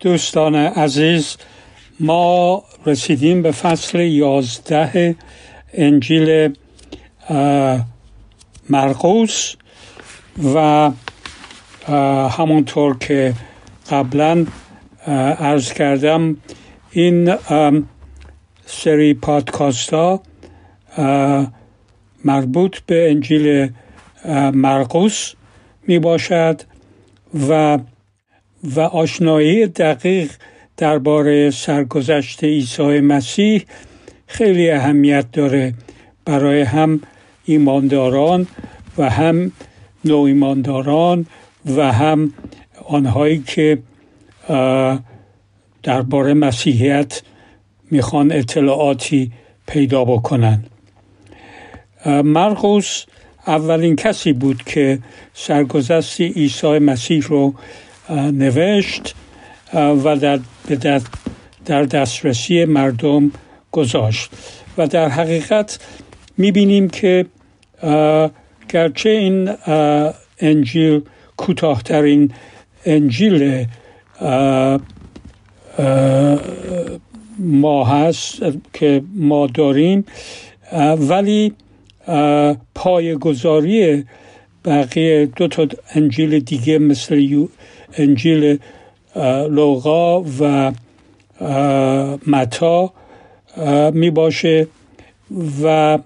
دوستان عزیز ما رسیدیم به فصل یازده انجیل مرقوس و همونطور که قبلا ارز کردم این سری پادکاست ها مربوط به انجیل مرقوس می باشد و و آشنایی دقیق درباره سرگذشت عیسی مسیح خیلی اهمیت داره. برای هم ایمانداران و هم نو ایمانداران و هم آنهایی که درباره مسیحیت می‌خوان اطلاعاتی پیدا بکنن. مرقوس اولین کسی بود که سرگذشت عیسی مسیح رو نوشت و در, در دسترسی مردم گذاشت. و در حقیقت می‌بینیم که گرچه این انجیل کوتاهترین انجیل ما هست که ما داریم ولی پایگذاری بقیه دو تا انجیل دیگه مثل انجیل لوقا و متا می باشه و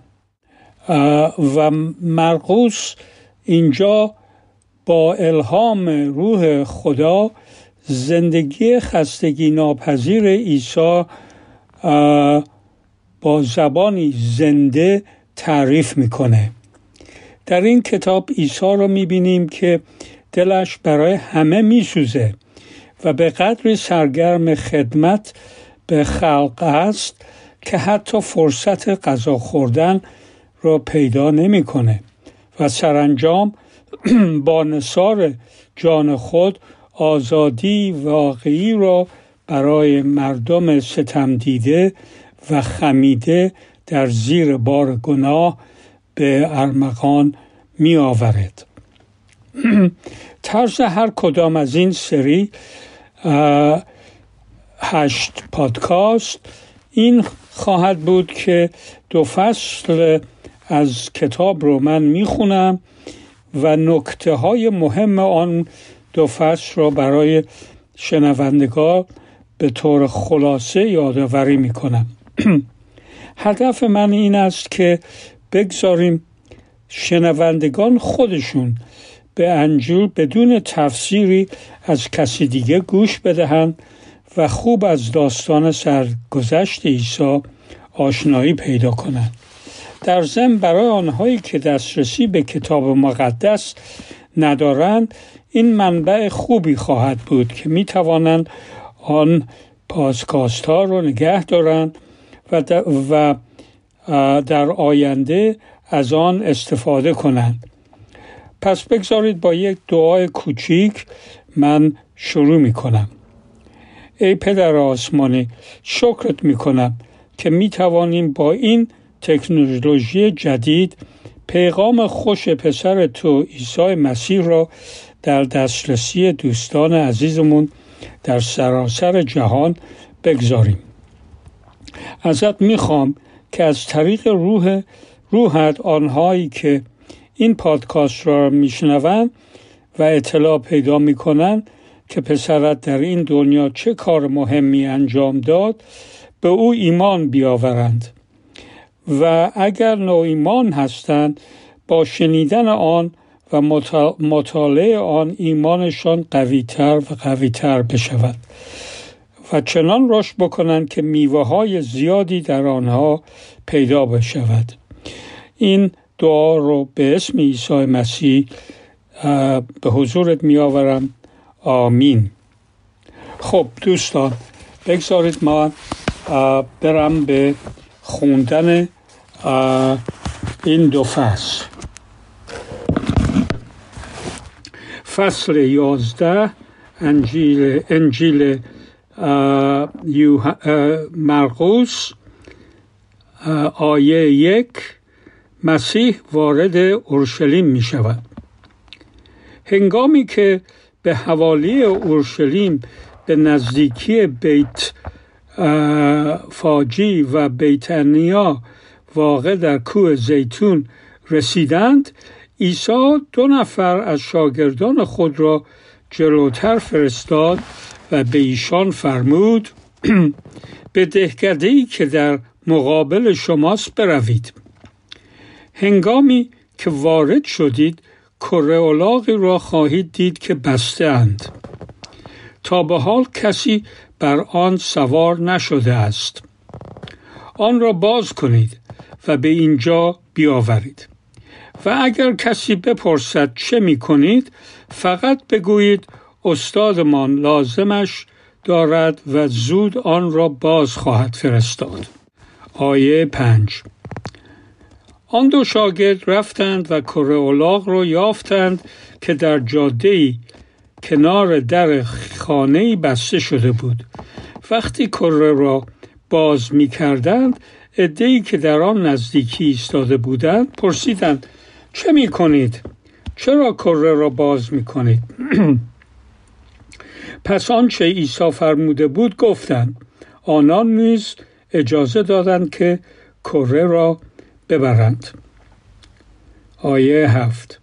و مرقوس اینجا با الهام روح خدا زندگی خستگی ناپذیر عیسی با زبانی زنده تعریف می‌کنه. در این کتاب عیسی رو می‌بینیم که دلش برای همه میسوزه و به قدر سرگرم خدمت به خلق است که حتی فرصت غذا خوردن را پیدا نمی‌کنه و سرانجام با نصار جان خود آزادی واقعی را برای مردم ستم دیده و خمیده در زیر بار گناه به ارمغان می آورد. طرز هر کدام از این سری هشت پادکاست. این خواهد بود که دو فصل از کتاب رو من می‌خونم و نکته های مهم آن دو فصل را برای شنوندگار به طور خلاصه یادآوری می‌کنم. هدف من این است که بگذاریم شنوندگان خودشون به انجیل بدون تفسیری از کسی دیگه گوش بدهند و خوب از داستان سرگذشت عیسی آشنایی پیدا کنند. در ضمن برای آنهایی که دسترسی به کتاب مقدس ندارند این منبع خوبی خواهد بود که می توانند آن پاسکاست ها رو نگه دارند و در, آینده از آن استفاده کنند. پس بگذارید با یک دعای کوچیک من شروع می کنم ای پدر آسمانی شکرت می کنم که می توانیم با این تکنولوژی جدید پیغام خوش پسر تو عیسی مسیح را در دسترسی دوستان عزیزمون در سراسر جهان بگذاریم. ازت می‌خوام که از طریق روح روحت آنهایی که این پادکست را میشنوند و اطلاع پیدا می‌کنند که پسرت در این دنیا چه کار مهمی انجام داد به او ایمان بیاورند. و اگر نو ایمان هستند با شنیدن آن و مطالعه آن ایمانشان قویتر و قویتر بشود. و چنان رشد بکنند که میوه های زیادی در آنها پیدا بشود. این دعا رو به اسم عیسی مسیح به حضورت می آورم آمین. خب دوستان بگذارید ما برم به خوندن این دو فصل. فصل یازده انجیل, انجیل مرقوس آیه یک مسیح وارد اورشلیم می شود هنگامی که به حوالی اورشلیم به نزدیکی بیت فاجی و بیتنیا واقع در کوه زیتون رسیدند عیسی دو نفر از شاگردان خود را جلوتر فرستاد و به ایشان فرمود به دهکده که در مقابل شماست بروید. هنگامی که وارد شدید کره را خواهید دید که بسته اند تا به حال کسی بر آن سوار نشده است. آن را باز کنید و به اینجا بیاورید. و اگر کسی بپرسد چه می کنید فقط بگویید استادمان لازمش دارد و زود آن را باز خواهد فرستاد. آیه پنج. آن دو شاگرد رفتند و کره اولاغ را یافتند که در جاده کنار در خانه بسته شده بود وقتی کره را باز می کردند ادهی که در آن نزدیکی ایستاده بودند پرسیدند چه می کنید؟ چرا کره را باز می کنید؟ پس آنچه عیسی فرموده بود گفتند آنان نیز اجازه دادند که کره را ببرند. آیه هفت.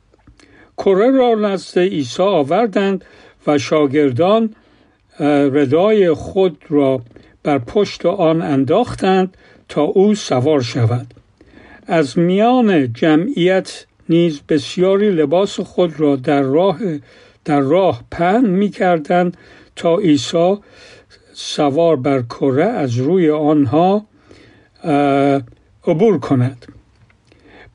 کره را نزد عیسی آوردند و شاگردان ردای خود را بر پشت آن انداختند تا او سوار شود. از میان جمعیت نیز بسیاری لباس خود را در راه در راه پهن می کردند تا عیسی سوار بر کره از روی آنها عبور کند.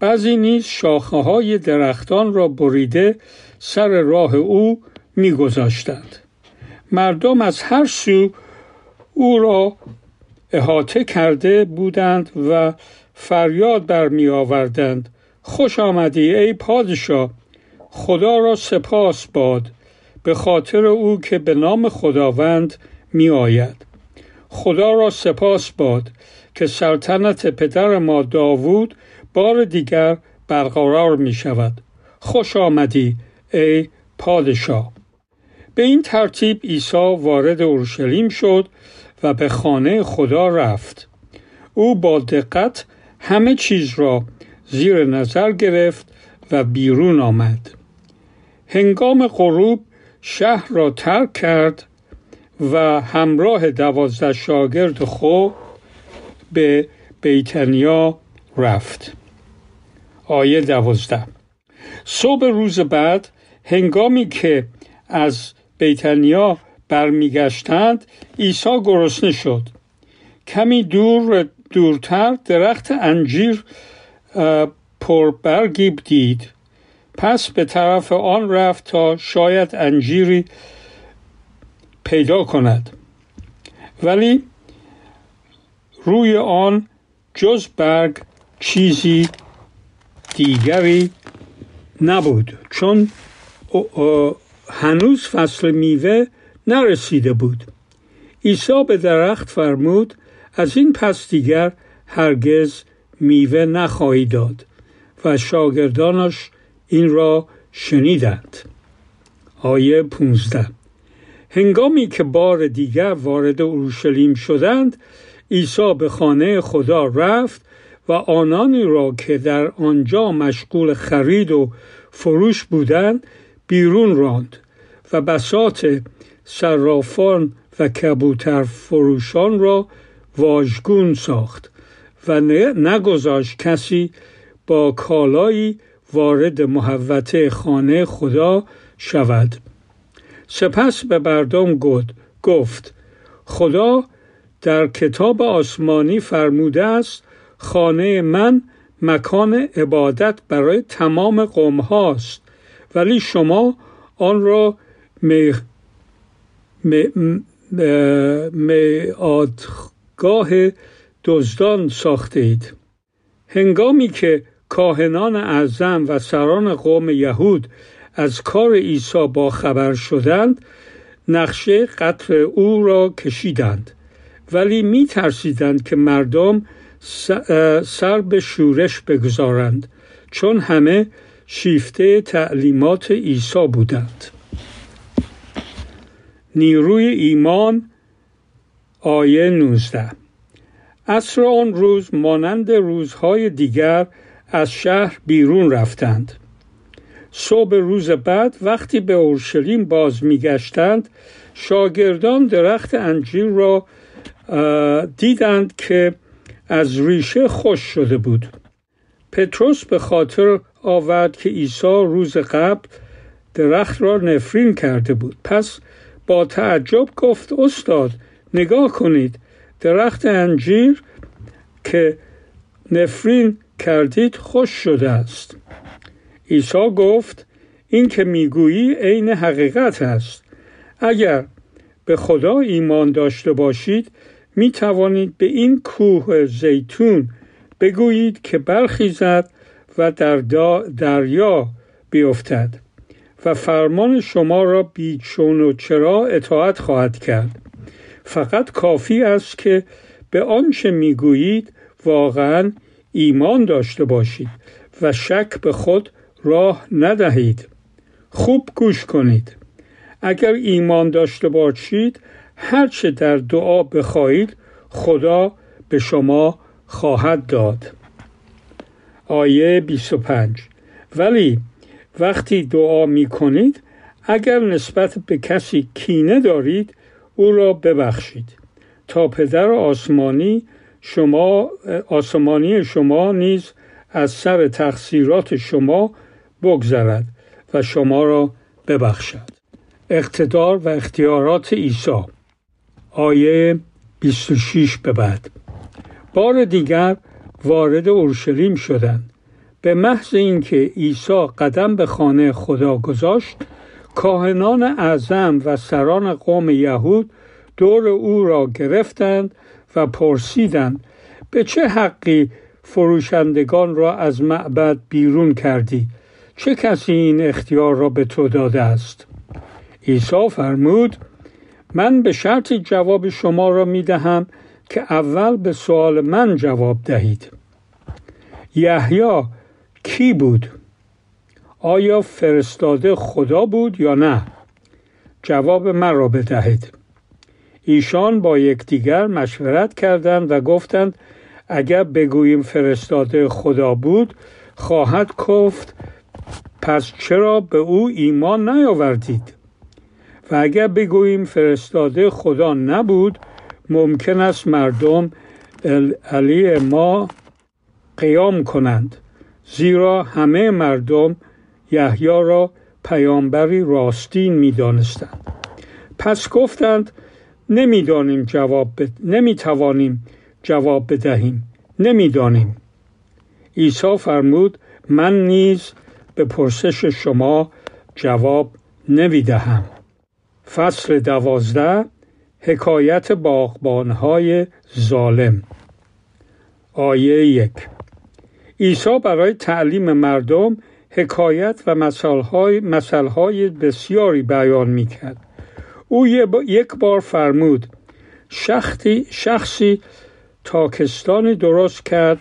بعضی نیز شاخه های درختان را بریده سر راه او میگذاشتند. مردم از هر سو او را احاطه کرده بودند و فریاد برمی آوردند خوش آمدی ای پادشاه خدا را سپاس باد به خاطر او که به نام خداوند می آید خدا را سپاس باد که سلطنت پدر ما داوود بار دیگر برقرار می شود خوش آمدی ای پادشاه. به این ترتیب عیسی وارد اورشلیم شد و به خانه خدا رفت. او با دقت همه چیز را زیر نظر گرفت و بیرون آمد. هنگام غروب شهر را ترک کرد و همراه دوازده شاگرد خود به بیتنیا رفت. آیه دوازده. صبح روز بعد هنگامی که از بیتنیا برمیگشتند عیسی گرسنه شد. کمی دور دورتر درخت انجیر پربرگی دید. پس به طرف آن رفت تا شاید انجیری پیدا کند. ولی روی آن جز برگ چیزی دیگری نبود. چون هنوز فصل میوه نرسیده بود. عیسی به درخت فرمود از این پس دیگر هرگز میوه نخواهی داد و شاگردانش این را شنیدند. آیه 15 هنگامی که بار دیگر وارد اورشلیم شدند عیسی به خانه خدا رفت و آنانی را که در آنجا مشغول خرید و فروش بودند بیرون راند و بسات صرافان و کبوتر فروشان را واژگون ساخت و نگذاشت کسی با کالایی وارد محوته خانه خدا شود. سپس به مردم گفت خدا در کتاب آسمانی فرموده است خانه من مکان عبادت برای تمام قوم هاست ولی شما آن را میادگاه دزدان ساخته اید هنگامی که کاهنان اعظم و سران قوم یهود از کار عیسی با خبر شدند نقشه قتل او را کشیدند. ولی می ترسیدند که مردم سر به شورش بگذارند چون همه شیفته تعلیمات عیسی بودند. نیروی ایمان آیه 19 اصر آن روز مانند روزهای دیگر از شهر بیرون رفتند. صبح روز بعد وقتی به اورشلیم باز میگشتند شاگردان درخت انجیر را دیدند که از ریشه خوش شده بود. پتروس به خاطر آورد که عیسی روز قبل درخت را نفرین کرده بود. پس با تعجب گفت استاد نگاه کنید درخت انجیر که نفرین کردید خوش شده است. عیسی گفت این که می‌گویی عین حقیقت است. اگر به خدا ایمان داشته باشید می توانید به این کوه زیتون بگویید که برخیزد و در دریا بیفتد و فرمان شما را بیچون و چرا اطاعت خواهد کرد. فقط کافی است که به آنچه می‌گویید واقعا ایمان داشته باشید و شک به خود راه ندهید. خوب گوش کنید. اگر ایمان داشته باشید هرچه در دعا بخواهید خدا به شما خواهد داد. آیه 25 ولی وقتی دعا می کنید اگر نسبت به کسی کینه دارید او را ببخشید. تا پدر آسمانی شما آسمانی شما نیز از سر تقصیرات شما بگذرد و شما را ببخشد. اقتدار و اختیارات عیسی. آیه 26 به بعد. بار دیگر وارد اورشلیم شدند. به محض اینکه عیسی قدم به خانه خدا گذاشت کاهنان اعظم و سران قوم یهود دور او را گرفتند و پرسیدند به چه حقی فروشندگان را از معبد بیرون کردی؟ چه کسی این اختیار را به تو داده است؟ عیسی فرمود من به شرط جواب شما را می دهم که اول به سوال من جواب دهید. یحیی کی بود؟ آیا فرستاده خدا بود یا نه؟ جواب من را بدهید. ایشان با یکدیگر مشورت کردند و گفتند اگر بگوییم فرستاده خدا بود خواهد گفت پس چرا به او ایمان نیاوردید؟ و اگر بگوییم فرستاده خدا نبود ممکن است مردم علی ما قیام کنند زیرا همه مردم یحیی را پیامبری راستین می دانستند. پس گفتند نمی‌دانیم جواب بد... نمی‌توانیم جواب بدهیم نمی‌دانیم عیسی فرمود من نیز به پرسش شما جواب نمی‌دهم فصل دوازده حکایت باغبانهای ظالم. آیه یک. عیسی برای تعلیم مردم حکایت و مثالهای, مثالهای بسیاری بیان می‌کرد. او یک بار فرمود شخصی, شخصی تاکستانی درست کرد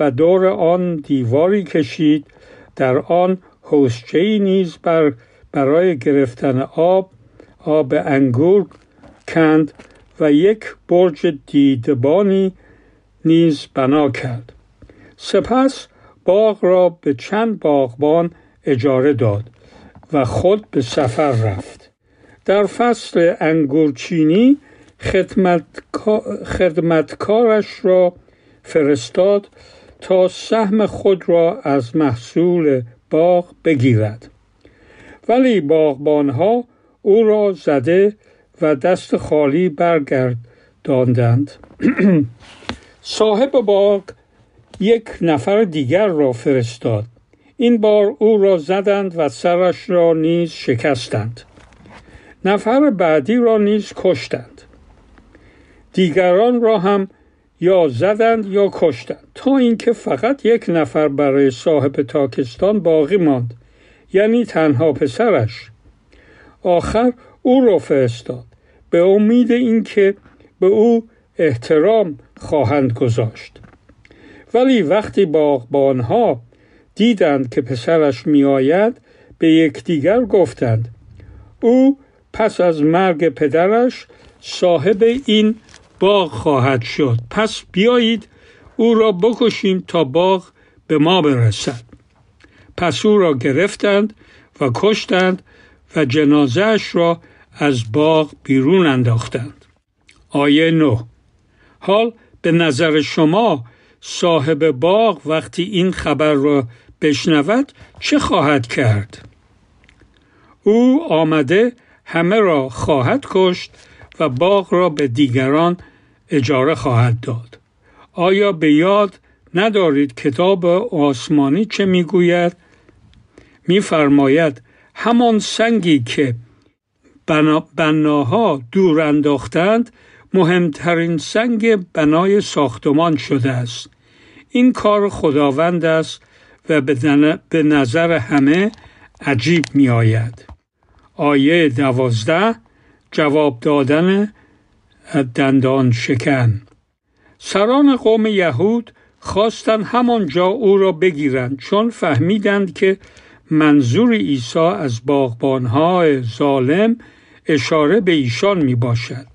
و دور آن دیواری کشید. در آن حوزچه نیز بر برای گرفتن آب آب انگور کند و یک برج دیدبانی نیز بنا کرد. سپس باغ را به چند باغبان اجاره داد و خود به سفر رفت. در فصل انگورچینی خدمتکارش را فرستاد تا سهم خود را از محصول باغ بگیرد. ولی باغبانها او را زده و دست خالی برگرداندند صاحب باغ یک نفر دیگر را فرستاد. این بار او را زدند و سرش را نیز شکستند. نفر بعدی را نیز کشتند. دیگران را هم یا زدند یا کشتند. تا اینکه فقط یک نفر برای صاحب تاکستان باقی ماند یعنی تنها پسرش. آخر او را فرستاد. به امید اینکه به او احترام خواهند گذاشت. ولی وقتی باغبانها دیدند که پسرش میآید به یکدیگر گفتند او پس از مرگ پدرش صاحب این باغ خواهد شد. پس بیایید او را بکشیم تا باغ به ما برسد. پس او را گرفتند و کشتند و جنازهش را از باغ بیرون انداختند. آیه نو حال به نظر شما صاحب باغ وقتی این خبر را بشنود چه خواهد کرد؟ او آمده همه را خواهد کشت و باغ را به دیگران اجاره خواهد داد. آیا به یاد ندارید کتاب آسمانی چه می‌گوید؟ میفرماید همان سنگی که بناها دور انداختند مهمترین سنگ بنای ساختمان شده است این کار خداوند است و به نظر همه عجیب می آید. آیه دوازده جواب دادن دندان شکن سران قوم یهود خواستند همانجا او را بگیرند چون فهمیدند که منظور عیسی از باغبانهای ظالم اشاره به ایشان می باشد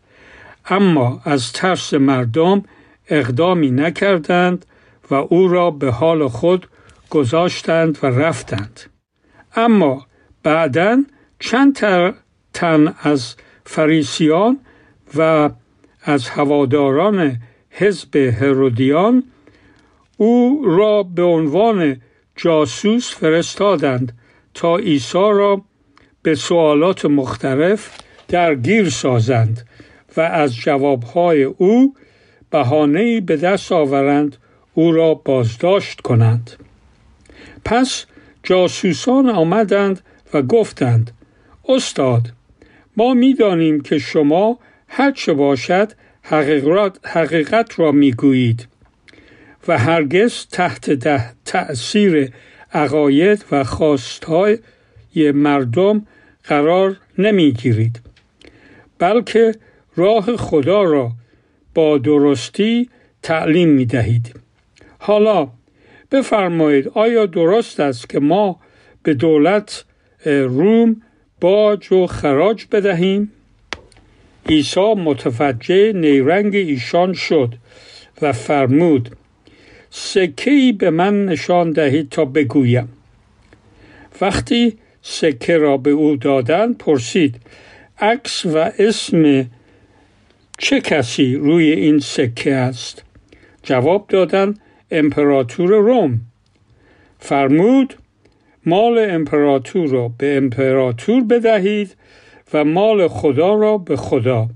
اما از ترس مردم اقدامی نکردند و او را به حال خود گذاشتند و رفتند. اما بعدا چند تن از فریسیان و از هواداران حزب هرودیان او را به عنوان جاسوس فرستادند تا عیسی را به سوالات مختلف درگیر سازند و از جوابهای او بهانه‌ای به دست آورند او را بازداشت کنند. پس جاسوسان آمدند و گفتند استاد ما می‌دانیم که شما هر چه باشد حقیقت, حقیقت را می‌گویید. و هرگز تحت ده تأثیر عقاید و خواستهای مردم قرار نمی‌گیرید بلکه راه خدا را با درستی تعلیم می دهید. حالا بفرمایید آیا درست است که ما به دولت روم باج و خراج بدهیم؟ عیسی متوجه نیرنگ ایشان شد و فرمود سکه به من نشان دهید تا بگویم. وقتی سکه را به او دادن پرسید عکس و اسم چه کسی روی این سکه است؟ جواب دادن امپراتور روم. فرمود مال امپراتور را به امپراتور بدهید و مال خدا را به خدا.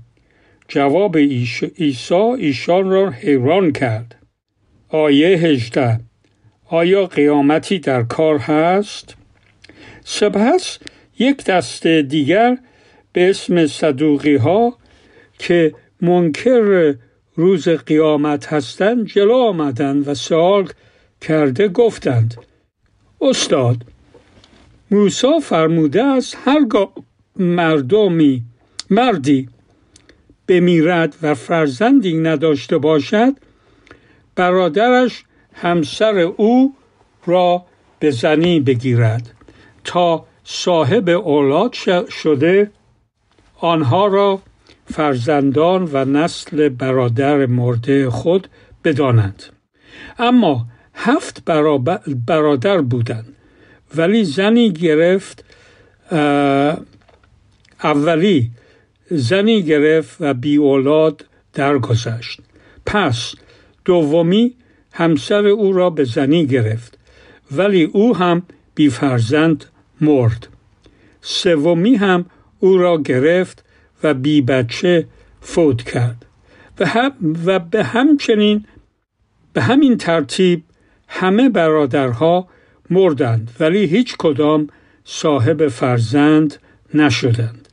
جواب عیسی ایشان را حیران کرد. آیه هجده آیا قیامتی در کار هست؟ سپس یک دست دیگر به اسم صدوقی ها که منکر روز قیامت هستند جلو آمدند و سوال کرده گفتند استاد موسی فرموده است هرگاه مردمی مردی بمیرد و فرزندی نداشته باشد برادرش همسر او را به زنی بگیرد تا صاحب اولاد شده آنها را فرزندان و نسل برادر مرده خود بدانند. اما هفت برادر بودند ولی زنی گرفت اولی زنی گرفت و بی اولاد درگذشت. پس دومی همسر او را به زنی گرفت ولی او هم بی فرزند مرد. سومی هم او را گرفت و بی بچه فوت کرد. و, هم و به همچنین به همین ترتیب همه برادرها مردند ولی هیچ کدام صاحب فرزند نشدند.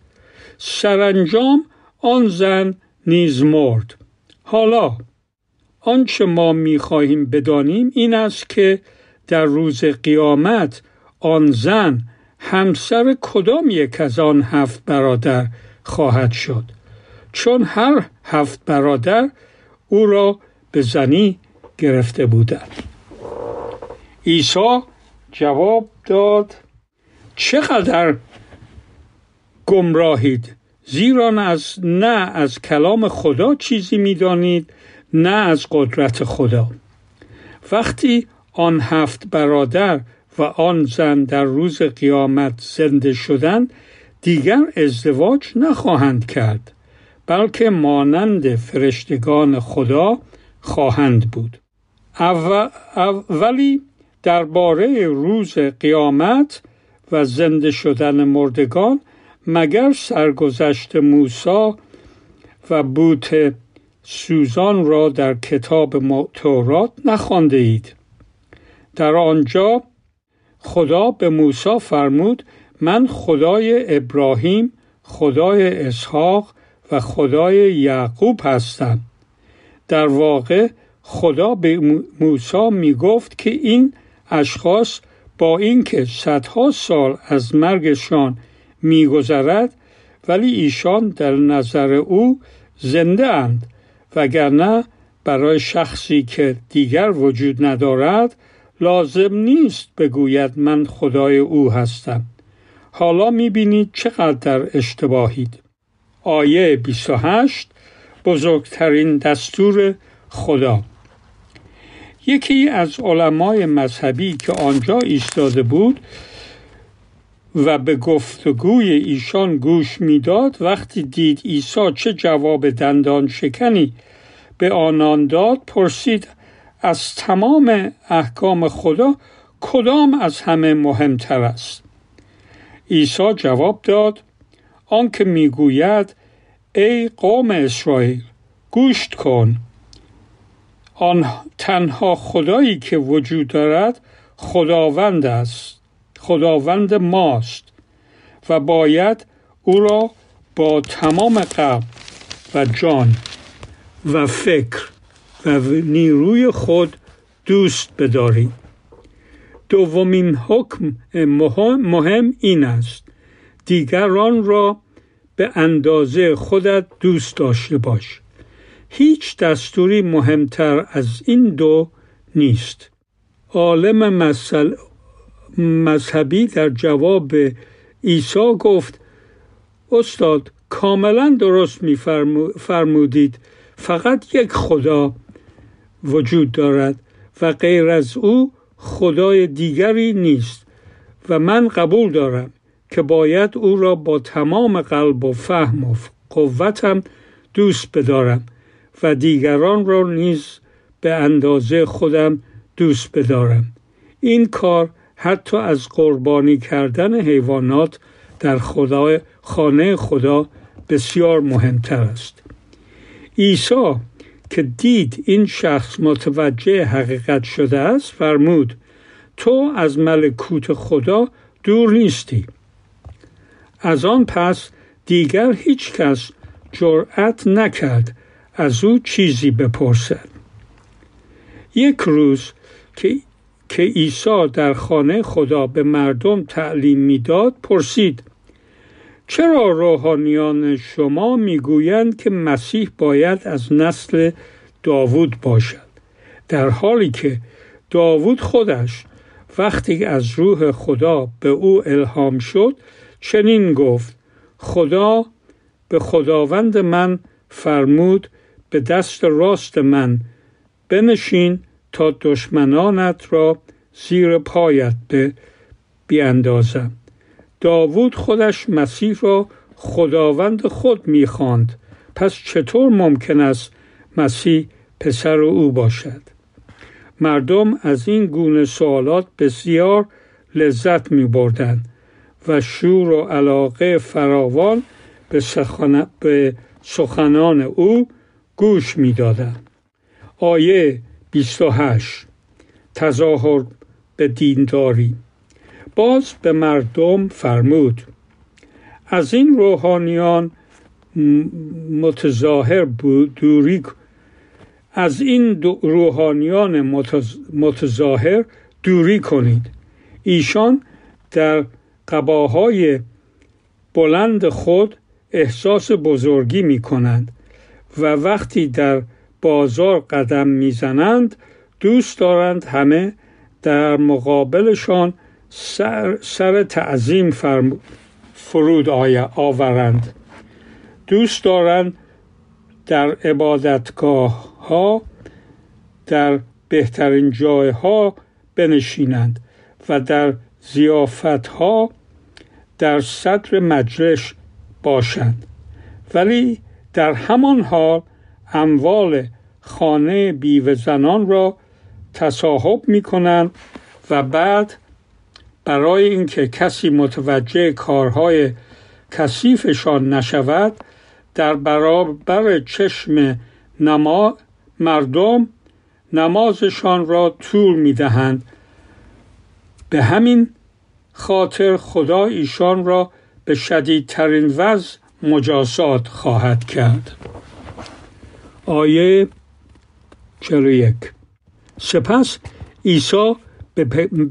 سرانجام آن زن نیز مرد. حالا آنچه ما می‌خواهیم بدانیم این است که در روز قیامت آن زن همسر کدام یک از آن هفت برادر خواهد شد؟ چون هر هفت برادر او را به زنی گرفته بودند. عیسی جواب داد چقدر گمراهید زیرا از نه از کلام خدا چیزی می‌دانید نه از قدرت خدا. وقتی آن هفت برادر و آن زن در روز قیامت زنده شدند دیگر ازدواج نخواهند کرد بلکه مانند فرشتگان خدا خواهند بود. ولی درباره روز قیامت و زنده شدن مردگان مگر سرگذشت موسی و بوت سوزان را در کتاب تورات نخوانده اید در آنجا خدا به موسی فرمود من خدای ابراهیم خدای اسحاق و خدای یعقوب هستم. در واقع خدا به موسی می گفت که این اشخاص با اینکه صدها سال از مرگشان میگذرد ولی ایشان در نظر او زنده اند. وگرنه برای شخصی که دیگر وجود ندارد لازم نیست بگوید من خدای او هستم. حالا می‌بینید چقدر اشتباهید. آیه 28 بزرگترین دستور خدا. یکی از علمای مذهبی که آنجا ایستاده بود و به گفتگوی ایشان گوش می‌داد وقتی دید عیسی چه جواب دندان شکنی به آنان داد پرسید از تمام احکام خدا کدام از همه مهمتر است؟ عیسی جواب داد آنکه می‌گوید ای قوم اسرائیل گوشت کن. آن تنها خدایی که وجود دارد خداوند است. خداوند ماست و باید او را با تمام قلب و جان و فکر و نیروی خود دوست بداریم. دومین حکم مهم این است. دیگران را به اندازه خودت دوست داشته باش. هیچ دستوری مهمتر از این دو نیست. عالم مذهبی در جواب عیسی گفت استاد کاملا درست می فرمودید. فقط یک خدا وجود دارد و غیر از او خدای دیگری نیست و من قبول دارم که باید او را با تمام قلب و فهم و قوتم دوست بدارم و دیگران را نیز به اندازه خودم دوست بدارم. این کار حتی از قربانی کردن حیوانات در خدا خانه خدا بسیار مهمتر است. عیسی که دید این شخص متوجه حقیقت شده است فرمود تو از ملکوت خدا دور نیستی. از آن پس دیگر هیچ کس جرأت نکرد از او چیزی بپرسد. یک روز که که عیسی در خانه خدا به مردم تعلیم می‌داد پرسید چرا روحانیان شما می‌گویند که مسیح باید از نسل داوود باشد؟ در حالی که داوود خودش وقتی از روح خدا به او الهام شد چنین گفت خدا به خداوند من فرمود به دست راست من بنشین تا دشمنانت را زیر پایت بیاندازم. داوود خودش مسیح را خداوند خود می‌خواند. پس چطور ممکن است مسیح پسر او باشد؟ مردم از این گونه سوالات بسیار لذت می بردن و شور و علاقه فراوان به, سخن... به سخنان او گوش می دادن. آیه 28 تظاهر به دینداری. باز به مردم فرمود از این روحانیان متظاهر دوری از این روحانیان متظاهر دوری کنید. ایشان در قباهای بلند خود احساس بزرگی می کنند و وقتی در بازار قدم می‌زنند دوست دارند همه در مقابلشان سر, سر تعظیم فرود آورند. دوست دارند در عبادتگاه ها در بهترین جایها بنشینند و در زیافت ها در صدر مجلس باشند. ولی در همان حال اموال خانه بیوه زنان را تصاحب می کنند و بعد برای اینکه کسی متوجه کارهای کثیفشان نشود در برابر چشم نما مردم نمازشان را طول می دهند به همین خاطر خدا ایشان را به شدیدترین وضع مجازات خواهد کرد. آیه 41 سپس عیسی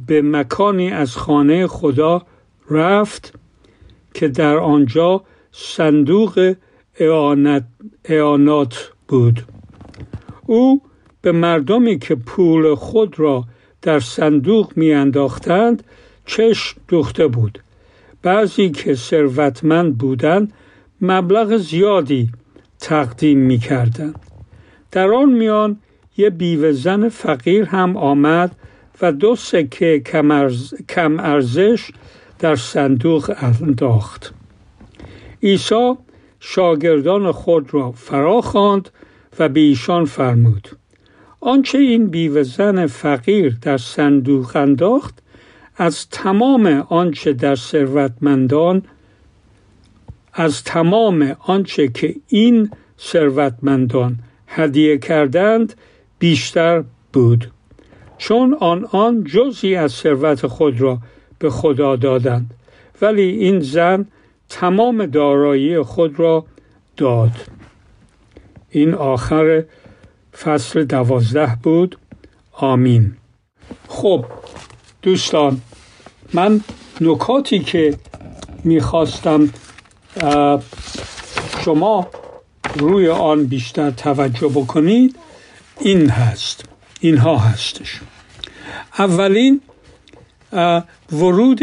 به مکانی از خانه خدا رفت که در آنجا صندوق اعانات بود. او به مردمی که پول خود را در صندوق میانداختند چشم دوخته بود. بعضی که ثروتمند بودند مبلغ زیادی تقدیم می در آن میان یه بیوه زن فقیر هم آمد و دو سکه کم ارزش در صندوق انداخت. عیسی شاگردان خود را فرا خواند و به ایشان فرمود آنچه این بیوه زن فقیر در صندوق انداخت از تمام آنچه در ثروتمندان از تمام آنچه که این ثروتمندان هدیه کردند بیشتر بود. چون آن آن جزی از ثروت خود را به خدا دادند. ولی این زن تمام دارایی خود را داد. این آخر فصل دوازده بود. آمین. خب دوستان من نکاتی که می‌خواستم شما روی آن بیشتر توجه بکنید این هست اینها هستش. اولین ورود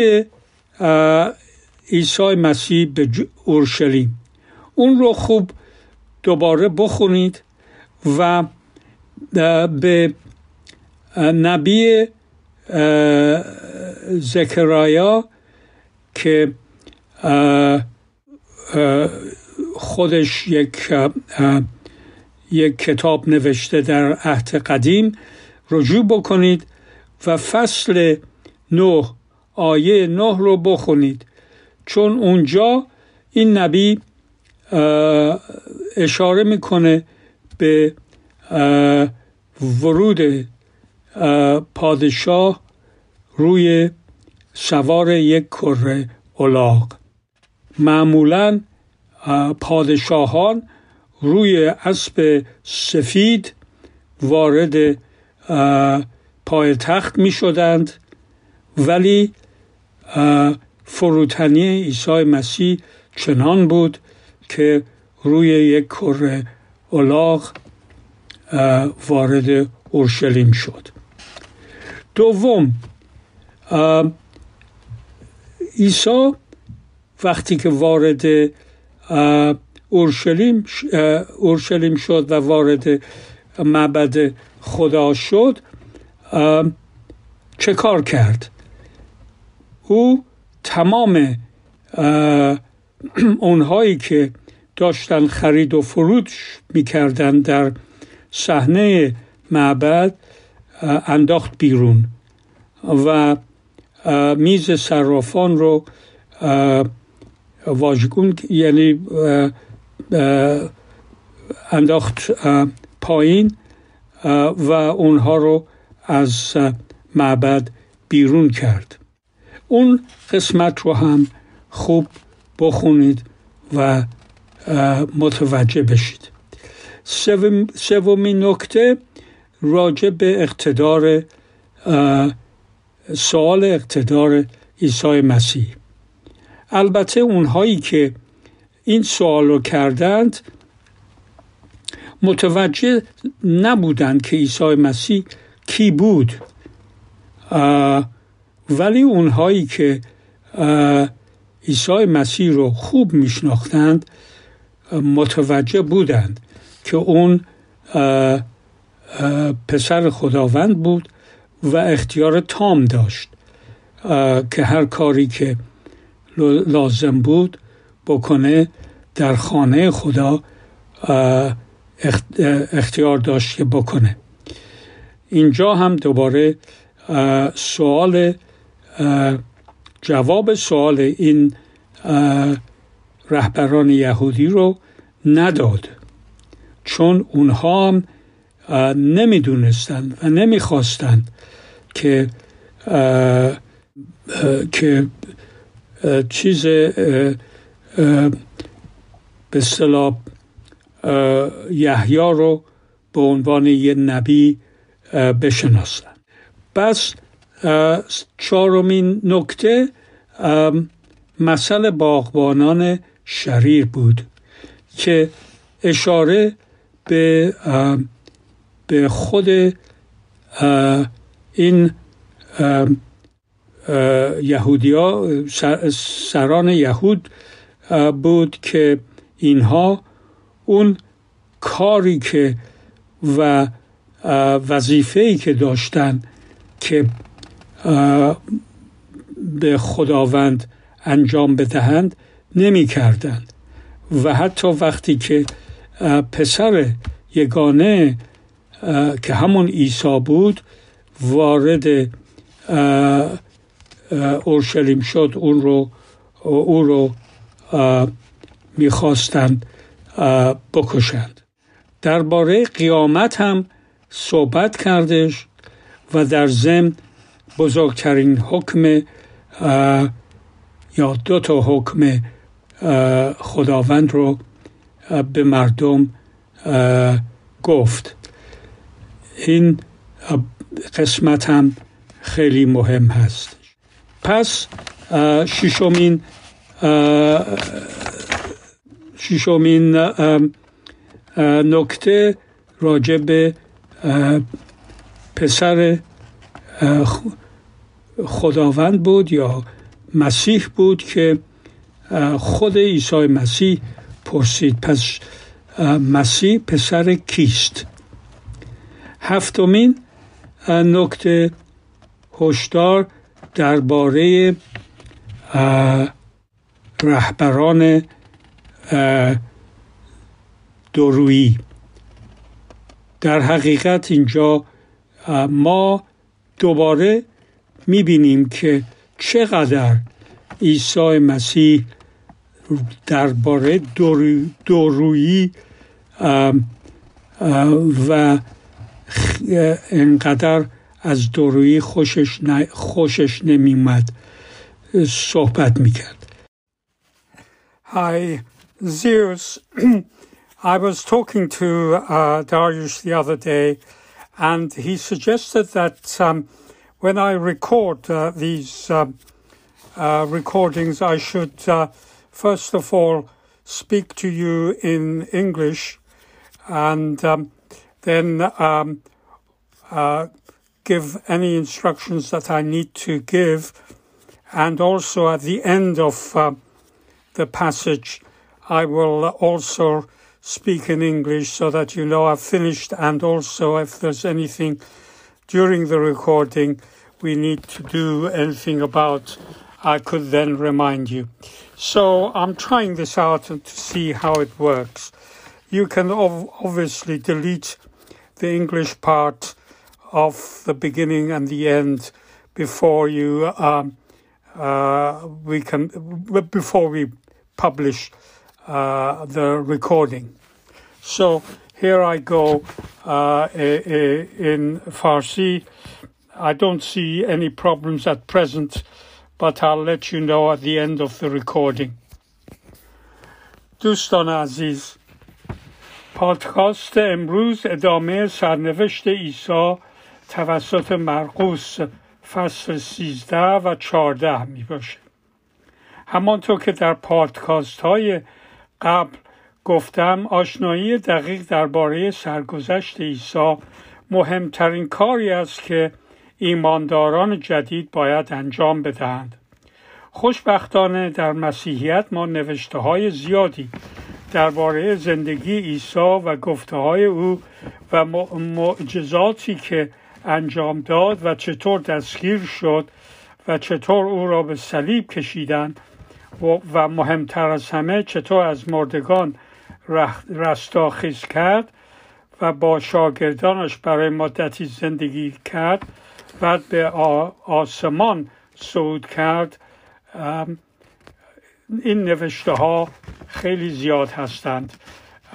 عیسی مسیح به اورشلیم. اون رو خوب دوباره بخونید و به نبی زکرایا که خودش یک یک کتاب نوشته در عهد قدیم رجوع بکنید و فصل نه آیه نه رو بخونید. چون اونجا این نبی اشاره می‌کنه به ورود پادشاه روی سوار یک کره الاغ. معمولا پادشاهان روی اسب سفید وارد پایتخت می شدند ولی فروتنی عیسی مسیح چنان بود که روی یک کره الاغ وارد اورشلیم شد. دوم عیسی وقتی که وارد اورشلیم اورشلیم شد و وارد معبد خدا شد. چه کار کرد؟ او تمام اونهایی که داشتن خرید و فرود می‌کردن در صحنه معبد انداخت بیرون و میز صرافان رو واژگون یعنی انداخت پایین و اونها رو از معبد بیرون کرد. اون قسمت رو هم خوب بخونید و متوجه بشید. سومین نکته راجع به اقتدار سوال اقتدار عیسی مسیح. البته اونهایی که این سوال رو کردند متوجه نبودند که عیسی مسیح کی بود. ولی اونهایی که عیسی مسیح رو خوب میشناختند متوجه بودند که اون پسر خداوند بود و اختیار تام داشت. که هر کاری که لازم بود بکنه در خانه خدا اختیار داشت که بکنه. اینجا هم دوباره سوال جواب سوال این رهبران یهودی رو نداد. چون اونها هم نمی‌دونستند و نمی‌خواستند که که چیز به اصطلاح یحیی رو به عنوان یه نبی بشناسن. پس چهارمین نکته مسئله باغبانان شریر بود که اشاره به به خود این یهودیا سران یهود بود که اینها اون کاری که و وظیفه‌ای که داشتن که به خداوند انجام بدهند نمی کردند و حتی وقتی که پسر یگانه که همون عیسی بود وارد اورشلیم شد اون رو او رو می‌خواستند بکشند. درباره قیامت هم صحبت کردش و در ضمن بزرگترین حکم یا دو تا حکم خداوند رو به مردم گفت. این قسمت هم خیلی مهم هست. پس ششمین ششمین نکته راجع به پسر خداوند بود یا مسیح بود که خود عیسی مسیح پرسید پس مسیح پسر کیست؟ هفتمین نکته هشدار درباره رهبران درویی در حقیقت اینجا ما دوباره می‌بینیم که چقدر عیسی مسیح درباره دورویی و انقدر از دورویی خوشش, خوشش نمیمد صحبت میکرد Hi, Zeus. I was talking to uh, Darius the other day, and he suggested that um, when I record uh, these um, uh, recordings, I should uh, first of all speak to you in English and um, then um, uh, give any instructions that I need to give. And also at the end of uh, the passage, I will also speak in English so that you know I've finished. And also, if there's anything during the recording we need to do anything about, I could then remind you. So I'm trying this out to see how it works. You can ov- obviously delete the English part of the beginning and the end before you um, uh, we can before we publish uh, the recording. So here I go uh, in Farsi. I don't see any problems at present, but I'll let you know at the end of the recording. دوستان عزیز پادکست امروز ادامه سرنوشت عیسی توسط مرقوس فصل 13 و 14 می باشه. همانطور که در پادکاست های قبل گفتم آشنایی دقیق درباره سرگذشت عیسی مهمترین کاری است که ایمانداران جدید باید انجام بدهند. خوشبختانه در مسیحیت ما نوشته های زیادی درباره زندگی عیسی و گفته های او و معجزاتی که انجام داد و چطور دستگیر شد و چطور او را به صلیب کشیدن و مهمتر از همه چطور از مردگان رستاخیز کرد و با شاگردانش برای مدتی زندگی کرد بعد به آسمان صعود کرد. این نوشته ها خیلی زیاد هستند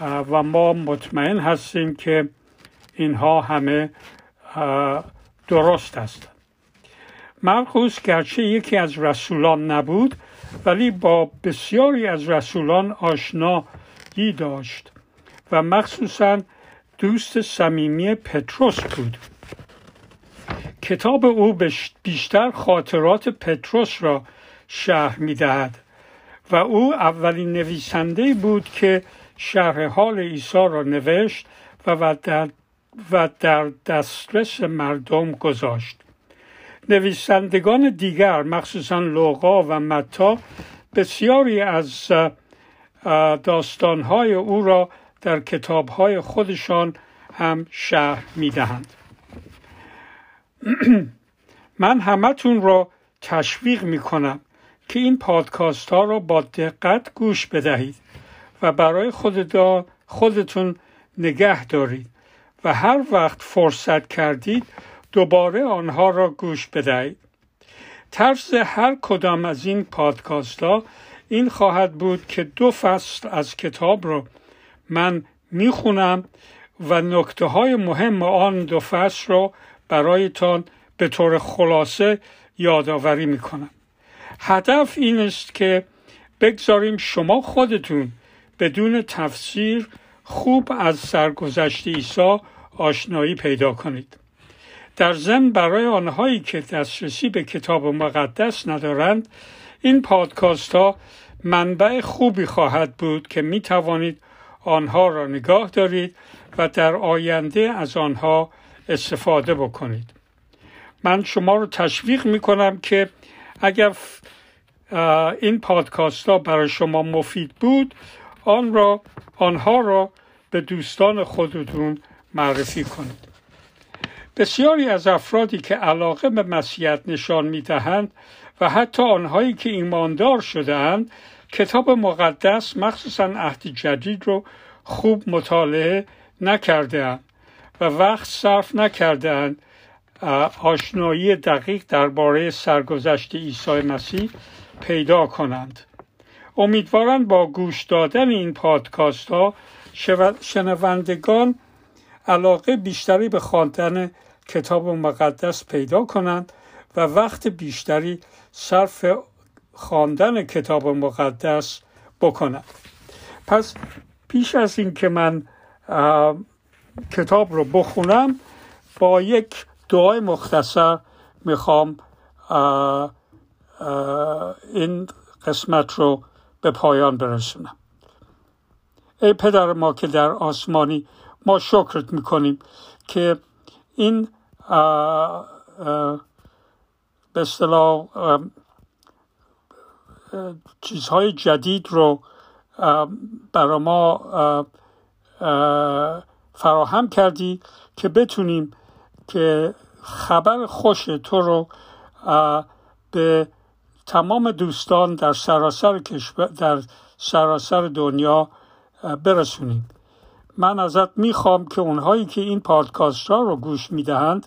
و ما مطمئن هستیم که اینها همه درست هستند مرقس گرچه یکی از رسولان نبود ولی با بسیاری از رسولان آشنایی داشت و مخصوصا دوست صمیمی پتروس بود. کتاب او بیشتر خاطرات پتروس را شهر می‌دهد و او اولین نویسنده بود که شرح حال عیسی را نوشت و در, و در دسترس مردم گذاشت. نویسندگان دیگر مخصوصا لوقا و متا بسیاری از داستانهای او را در کتابهای خودشان هم شهر می‌دهند. من همتون را تشویق می کنم که این پادکاست ها را با دقت گوش بدهید و برای خودتون نگه دارید. و هر وقت فرصت کردید دوباره آنها را گوش بدهید. طرز هر کدام از این پادکاست ها این خواهد بود که دو فصل از کتاب را من می‌خونم و نکته های مهم آن دو فصل را برایتان به طور خلاصه یادآوری می‌کنم. هدف این است که بگذاریم شما خودتون بدون تفسیر خوب از سرگذشت عیسی آشنایی پیدا کنید. در ضمن برای آنهایی که دسترسی به کتاب مقدس ندارند این پادکاست ها منبع خوبی خواهد بود که می توانید آنها را نگاه دارید و در آینده از آنها استفاده بکنید. من شما رو تشویق می کنم که اگر این پادکاست ها برای شما مفید بود آن را آنها را به دوستان خودتون معرفی کنید. بسیاری از افرادی که علاقه به مسیحیت نشان می دهند و حتی آنهایی که ایماندار شده اند کتاب مقدس مخصوصا عهد جدید رو خوب مطالعه نکرده و وقت صرف نکرده آشنایی دقیق درباره سرگذشت عیسی مسیح پیدا کنند. امیدوارم با گوش دادن این پادکاست ها شنوندگان علاقه بیشتری به خواندن کتاب مقدس پیدا کنند و وقت بیشتری صرف خواندن کتاب مقدس بکنند. پس پیش از اینکه من کتاب رو بخونم با یک دعای مختصر می‌خوام این قسمت رو به پایان برسونم. ای پدر ما که در آسمانی ما شکرت می‌کنیم که این به اصطلاح چیزهای جدید رو برای ما فراهم کردی که بتونیم که خبر خوش تو رو به تمام دوستان در سراسر کشور در سراسر دنیا برسونیم. من ازت می‌خوام که اونهایی که این پادکاست ها رو گوش می‌دهند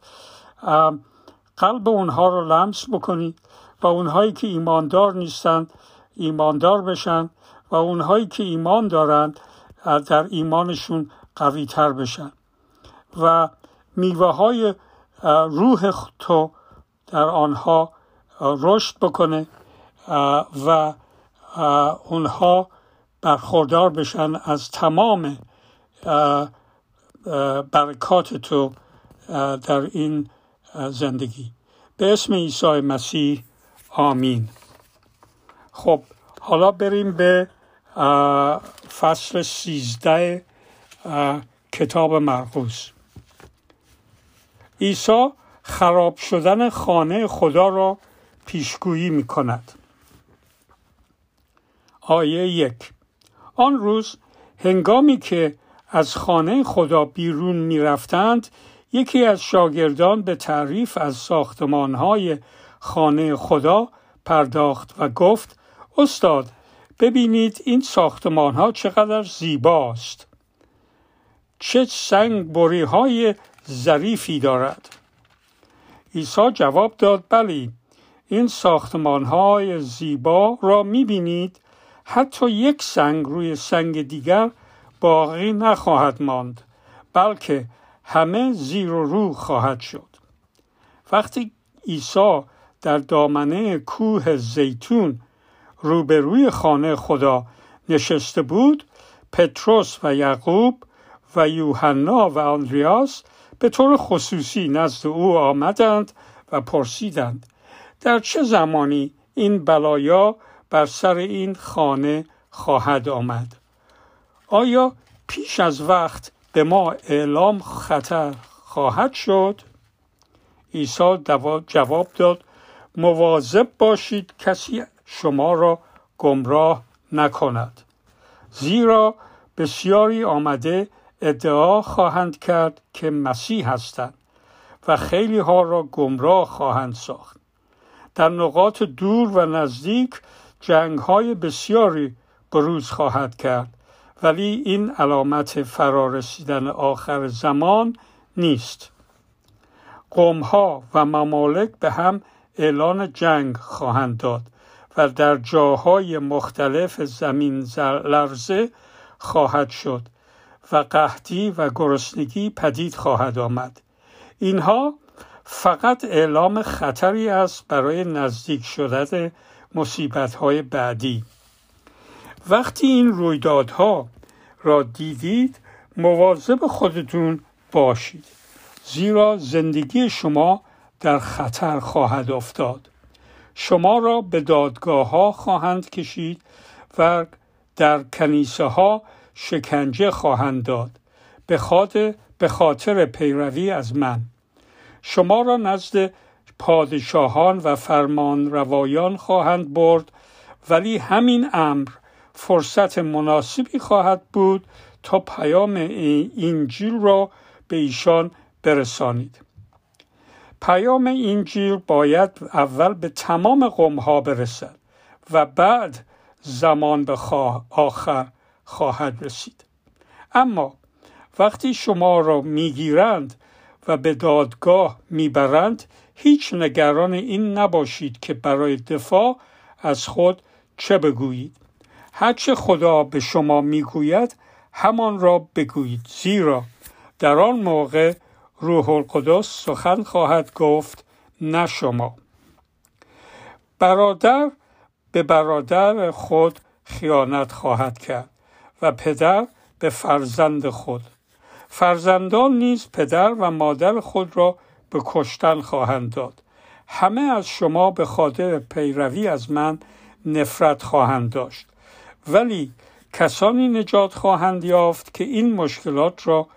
قلب اونها رو لمس بکنی و اونهایی که ایماندار نیستند ایماندار بشن و اونهایی که ایمان دارند در ایمانشون قوی تر بشن. و میوه های روح تو در آنها رشد بکنه و اونها برخوردار بشن از تمام برکات تو در این زندگی. به اسم عیسی مسیح آمین. خب حالا بریم به فصل سیزده کتاب مرقوس عیسی خراب شدن خانه خدا را پیشگویی می کند آیه یک. آن روز هنگامی که از خانه خدا بیرون می رفتند یکی از شاگردان به تعریف از ساختمانهای خانه خدا پرداخت و گفت استاد ببینید این ساختمان ها چقدر زیباست. چه سنگ بری های ظریفی دارد. عیسی جواب داد بلی این ساختمان های زیبا را می‌بینید حتی یک سنگ روی سنگ دیگر باقی نخواهد ماند بلکه همه زیر و رو خواهد شد. وقتی عیسی در دامنه کوه زیتون روبروی خانه خدا نشسته بود پتروس و یعقوب و یوحنا و آندریاس به طور خصوصی نزد او آمدند و پرسیدند در چه زمانی این بلایا بر سر این خانه خواهد آمد. آیا پیش از وقت به ما اعلام خطر خواهد شد؟ عیسی جواب داد مواظب باشید کسی شما را گمراه نکند. زیرا بسیاری آمده ادعا خواهند کرد که مسیح هستند و خیلی ها را گمراه خواهند ساخت. در نقاط دور و نزدیک جنگ های بسیاری بروز خواهد کرد ولی این علامت فرارسیدن آخر زمان نیست. قومها و ممالک به هم اعلان جنگ خواهند داد و در جاهای مختلف زمین لرزه خواهد شد و قحطی و گرسنگی پدید خواهد آمد. اینها فقط اعلام خطری است برای نزدیک شدن مصیبت های بعدی. وقتی این رویدادها را دیدید مواظب خودتون باشید. زیرا زندگی شما در خطر خواهد افتاد. شما را به دادگاه ها خواهند کشید و در کنیسه ها شکنجه خواهند داد. به خاطر, به خاطر پیروی از من. شما را نزد پادشاهان و فرمان روایان خواهند برد ولی همین امر فرصت مناسبی خواهد بود تا پیام انجیل را به ایشان برسانید. پیام انجیل باید اول به تمام قومها برسد و بعد زمان به آخر خواهد رسید. اما وقتی شما را می‌گیرند و به دادگاه می‌برند هیچ نگران این نباشید که برای دفاع از خود چه بگویید. هرچه خدا به شما می‌گوید همان را بگویید. زیرا در آن موقع روح القدس سخن خواهد گفت نه شما. برادر به برادر خود خیانت خواهد کرد و پدر به فرزند خود. فرزندان نیز پدر و مادر خود را به کشتن خواهند داد. همه از شما به خاطر پیروی از من نفرت خواهند داشت. ولی کسانی نجات خواهند یافت که این مشکلات را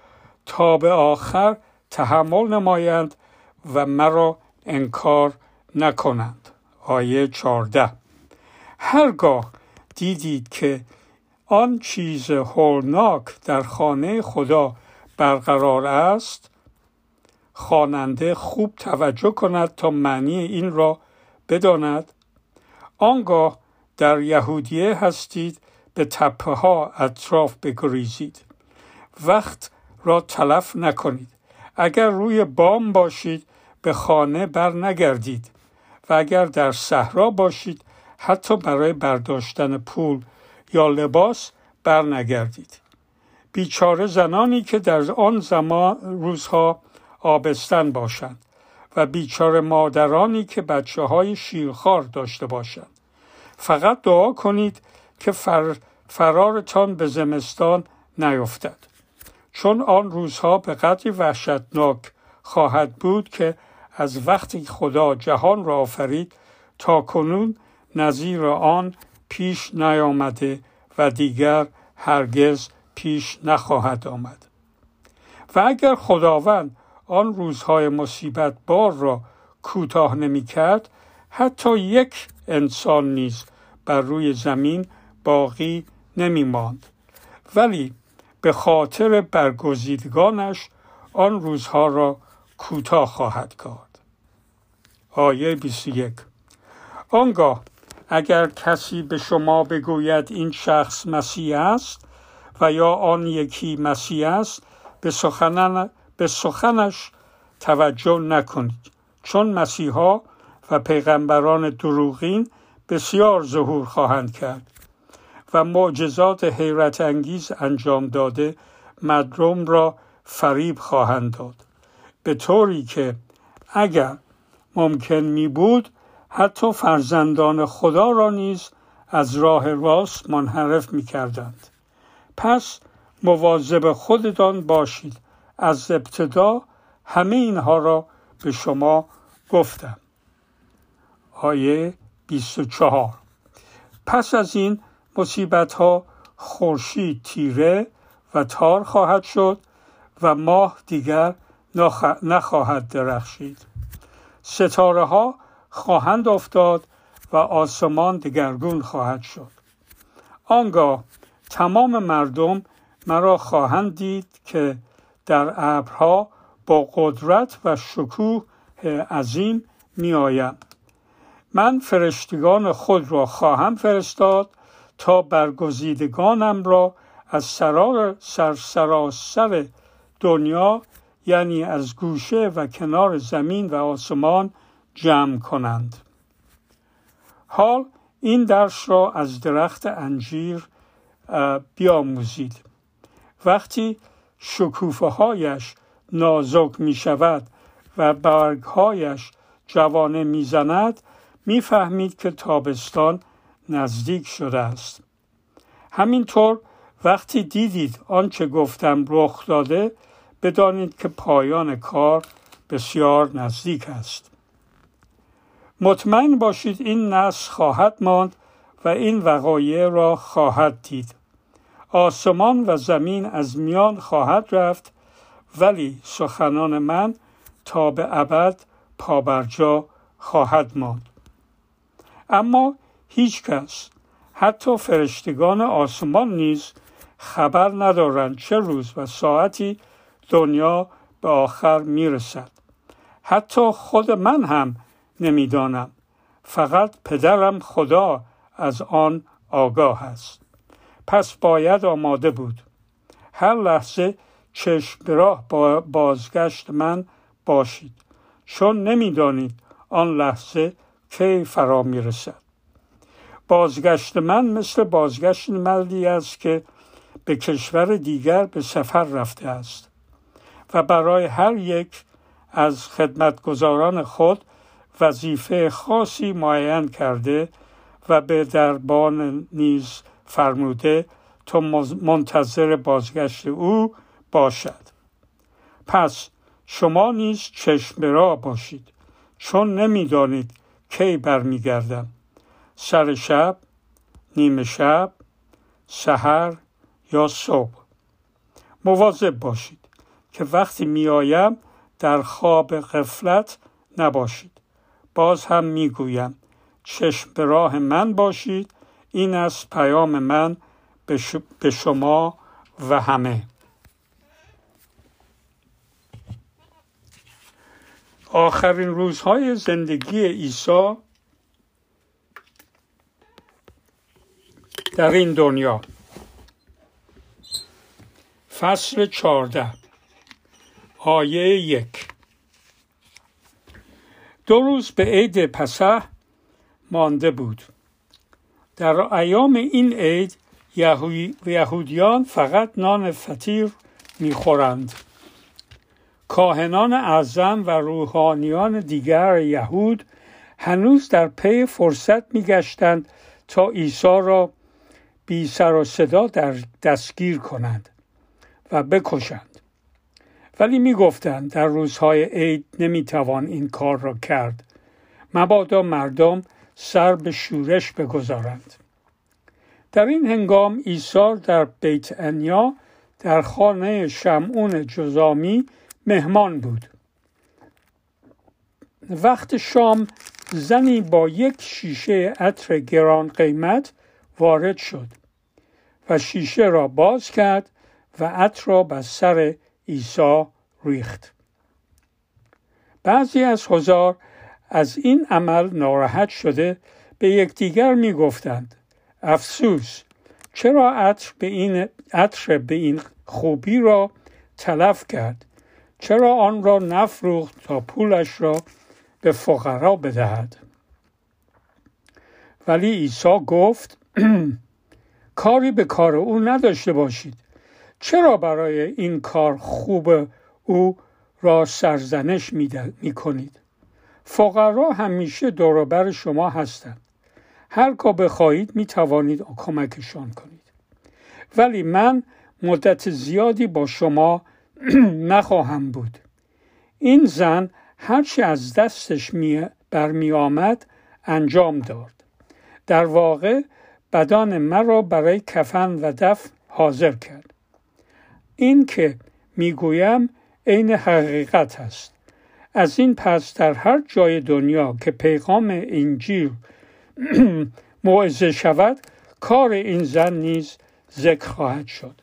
تا به آخر تحمل نمایند و مرا انکار نکنند. آیه 14 هرگاه دیدید که آن چیز هولناک در خانه خدا برقرار است خواننده خوب توجه کند تا معنی این را بداند. آنگاه در یهودیه هستید به تپه ها اطراف بگریزید. وقت را تلف نکنید. اگر روی بام باشید به خانه بر نگردید و اگر در صحرا باشید حتی برای برداشتن پول یا لباس بر نگردید بیچاره زنانی که در آن زمان روزها آبستن باشند و بیچاره مادرانی که بچه های شیرخوار داشته باشند. فقط دعا کنید که فر فرارتان به زمستان نیفتد. چون آن روزها به قدری وحشتناک خواهد بود که از وقتی خدا جهان را آفرید تا کنون نظیر آن پیش نیامده و دیگر هرگز پیش نخواهد آمد. و اگر خداوند آن روزهای مصیبت بار را کوتاه نمی کرد حتی یک انسان نیز بر روی زمین باقی نمی ماند ولی به خاطر برگزیدگانش آن روزها را کوتاه خواهد کرد. آیه 21 آنگاه اگر کسی به شما بگوید این شخص مسیح است و یا آن یکی مسیح است به, سخنن به سخنش توجه نکنید چون مسیحا و پیغمبران دروغین بسیار ظهور خواهند کرد و معجزات حیرت انگیز انجام داده مردم را فریب خواهند داد به طوری که اگر ممکن می بود حتی فرزندان خدا را نیز از راه راست منحرف می کردند. پس مواظب خودتان باشید از ابتدا همه اینها را به شما گفتم. آیه 24 پس از این مصیبت ها خورشید تیره و تار خواهد شد و ماه دیگر نخواهد درخشید. ستاره ها خواهند افتاد و آسمان دگرگون خواهد شد. آنگاه تمام مردم مرا خواهند دید که در ابرها با قدرت و شکوه عظیم می آیم. من فرشتگان خود را خواهم فرستاد تا برگزیدگانم را از سرار سرسراسر دنیا یعنی از گوشه و کنار زمین و آسمان جمع کنند حال این درس را از درخت انجیر بیاموزید وقتی شکوفه هایش نازک می شود و برگهایش جوانه می‌زند می‌فهمید که تابستان نزدیک شده است. همینطور وقتی دیدید آنچه گفتم رخ داده بدانید که پایان کار بسیار نزدیک است. مطمئن باشید این نسل خواهد ماند و این وقایع را خواهد دید. آسمان و زمین از میان خواهد رفت ولی سخنان من تا به ابد پابرجا خواهد ماند. اما هیچ کس حتی فرشتگان آسمان نیز خبر ندارند چه روز و ساعتی دنیا به آخر می‌رسد. حتی خود من هم نمی‌دانم. فقط پدرم خدا از آن آگاه است. پس باید آماده بود. هر لحظه چشم راه بازگشت من باشید. چون نمی‌دانید آن لحظه کی فرا می‌رسد. بازگشت من مثل بازگشت مردی است که به کشور دیگر به سفر رفته است و برای هر یک از خدمتگزاران خود وظیفه خاصی معین کرده و به دربان نیز فرموده تا منتظر بازگشت او باشد. پس شما نیز چشم را باشید. چون نمی‌دانید کی برمیگردم سر شب نیمه شب سحر یا صبح. مواظب باشید که وقتی میآیم در خواب غفلت نباشید. باز هم می‌گویم چشم به راه من باشید این است پیام من به شما و همه. آخرین روزهای زندگی عیسی در این دنیا. فصل چارده آیه یک. دو روز به عید پسح مانده بود. در ایام این عید یهودیان فقط نان فطیر می‌خورند. کاهنان اعظم و روحانیان دیگر یهود هنوز در پی فرصت میگشتند تا عیسی را بی سر و صدا در دستگیر کنند و بکشند. ولی می‌گفتند در روزهای عید نمی‌توان این کار را کرد. مبادا مردم سر به شورش بگذارند. در این هنگام عیسی در بیت انیا در خانه شمعون جزامی مهمان بود. وقت شام زنی با یک شیشه عطر گران قیمت وارد شد و شیشه را باز کرد و عطر را بر سر عیسی ریخت. بعضی از حضار از این عمل ناراحت شده به یکدیگر می گفتند افسوس چرا عطر به این عطر به این خوبی را تلف کرد؟ چرا آن را نفروخت تا پولش را به فقرا بدهد؟ ولی عیسی گفت کاری به کار او نداشته باشید. چرا برای این کار خوب او را سرزنش می کنید فقرا همیشه دوروبر شما هستند. هر بخواهید می توانید کمکشان کنید. ولی من مدت زیادی با شما نخواهم بود. این زن هرچی از دستش می برمی آمد انجام داد. در واقع بدان مرا برای کفن و دفن حاضر کرد. این که می‌گویم عین حقیقت است. از این پس در هر جای دنیا که پیغام انجیل موعظه شود کار این زن نیز ذکر خواهد شد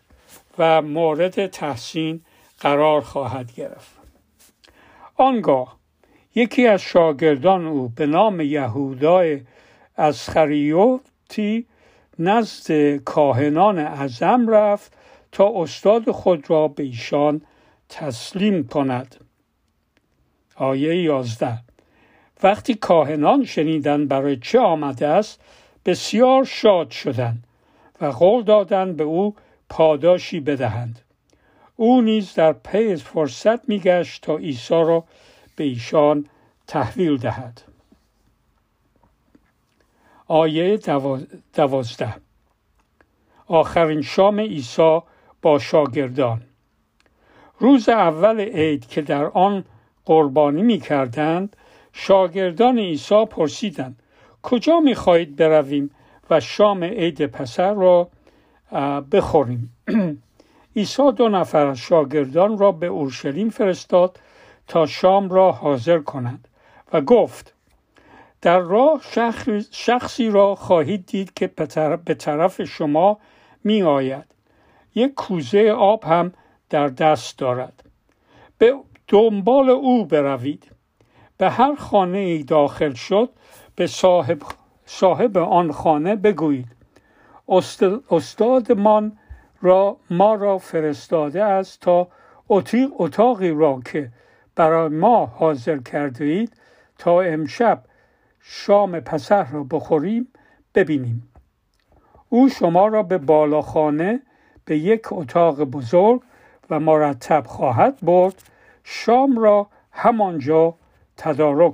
و مورد تحسین قرار خواهد گرفت. آنگاه یکی از شاگردان او به نام یهودای از خریوتی نزد کاهنان اعظم رفت تا استاد خود را به ایشان تسلیم کند. آیه یازده. وقتی کاهنان شنیدن برای چه آمده است بسیار شاد شدند و قول دادند به او پاداشی بدهند. او نیز در پی فرصت میگشت تا عیسی را به ایشان تحویل دهد. آیه دوازده. آخرین شام عیسی با شاگردان. روز اول عید که در آن قربانی می کردند شاگردان عیسی پرسیدند کجا می خواهید برویم و شام عید پسر را بخوریم؟ عیسی دو نفر از شاگردان را به اورشلیم فرستاد تا شام را حاضر کنند و گفت در راه شخصی را خواهید دید که به طرف شما می آید یک کوزه آب هم در دست دارد. به دنبال او بروید. به هر خانه ای داخل شد به صاحب, صاحب آن خانه بگویید. استادمان را ما را فرستاده است تا اتاقی را که برای ما حاضر کرده اید تا امشب شام پسر را بخوریم ببینیم. او شما را به بالاخانه به یک اتاق بزرگ و مرتب خواهد برد شام را همانجا تدارک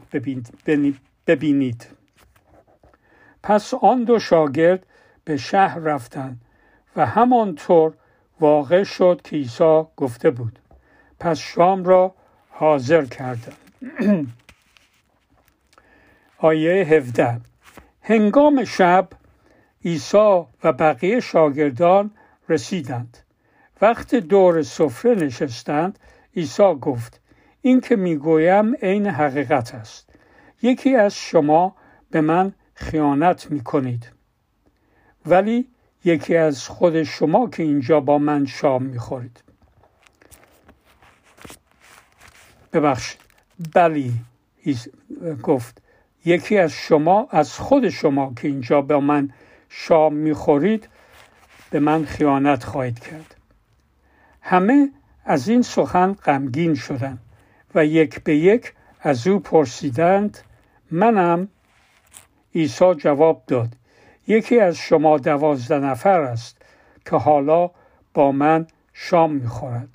ببینید. پس آن دو شاگرد به شهر رفتند و همانطور واقع شد که عیسی گفته بود. پس شام را حاضر کردند آیه 17 هنگام شب عیسی و بقیه شاگردان رسیدند. وقت دور سفره نشستند عیسی گفت این که می‌گویم عین حقیقت است. یکی از شما به من خیانت می‌کنید. ولی یکی از خود شما که اینجا با من شام می‌خورید. ببخشید. بلی. گفت یکی از شما از خود شما که اینجا با من شام می‌خورید به من خیانت خواهید کرد. همه از این سخن غمگین شدند و یک به یک از او پرسیدند منم؟ عیسی جواب داد یکی از شما دوازده نفر است که حالا با من شام می‌خورد.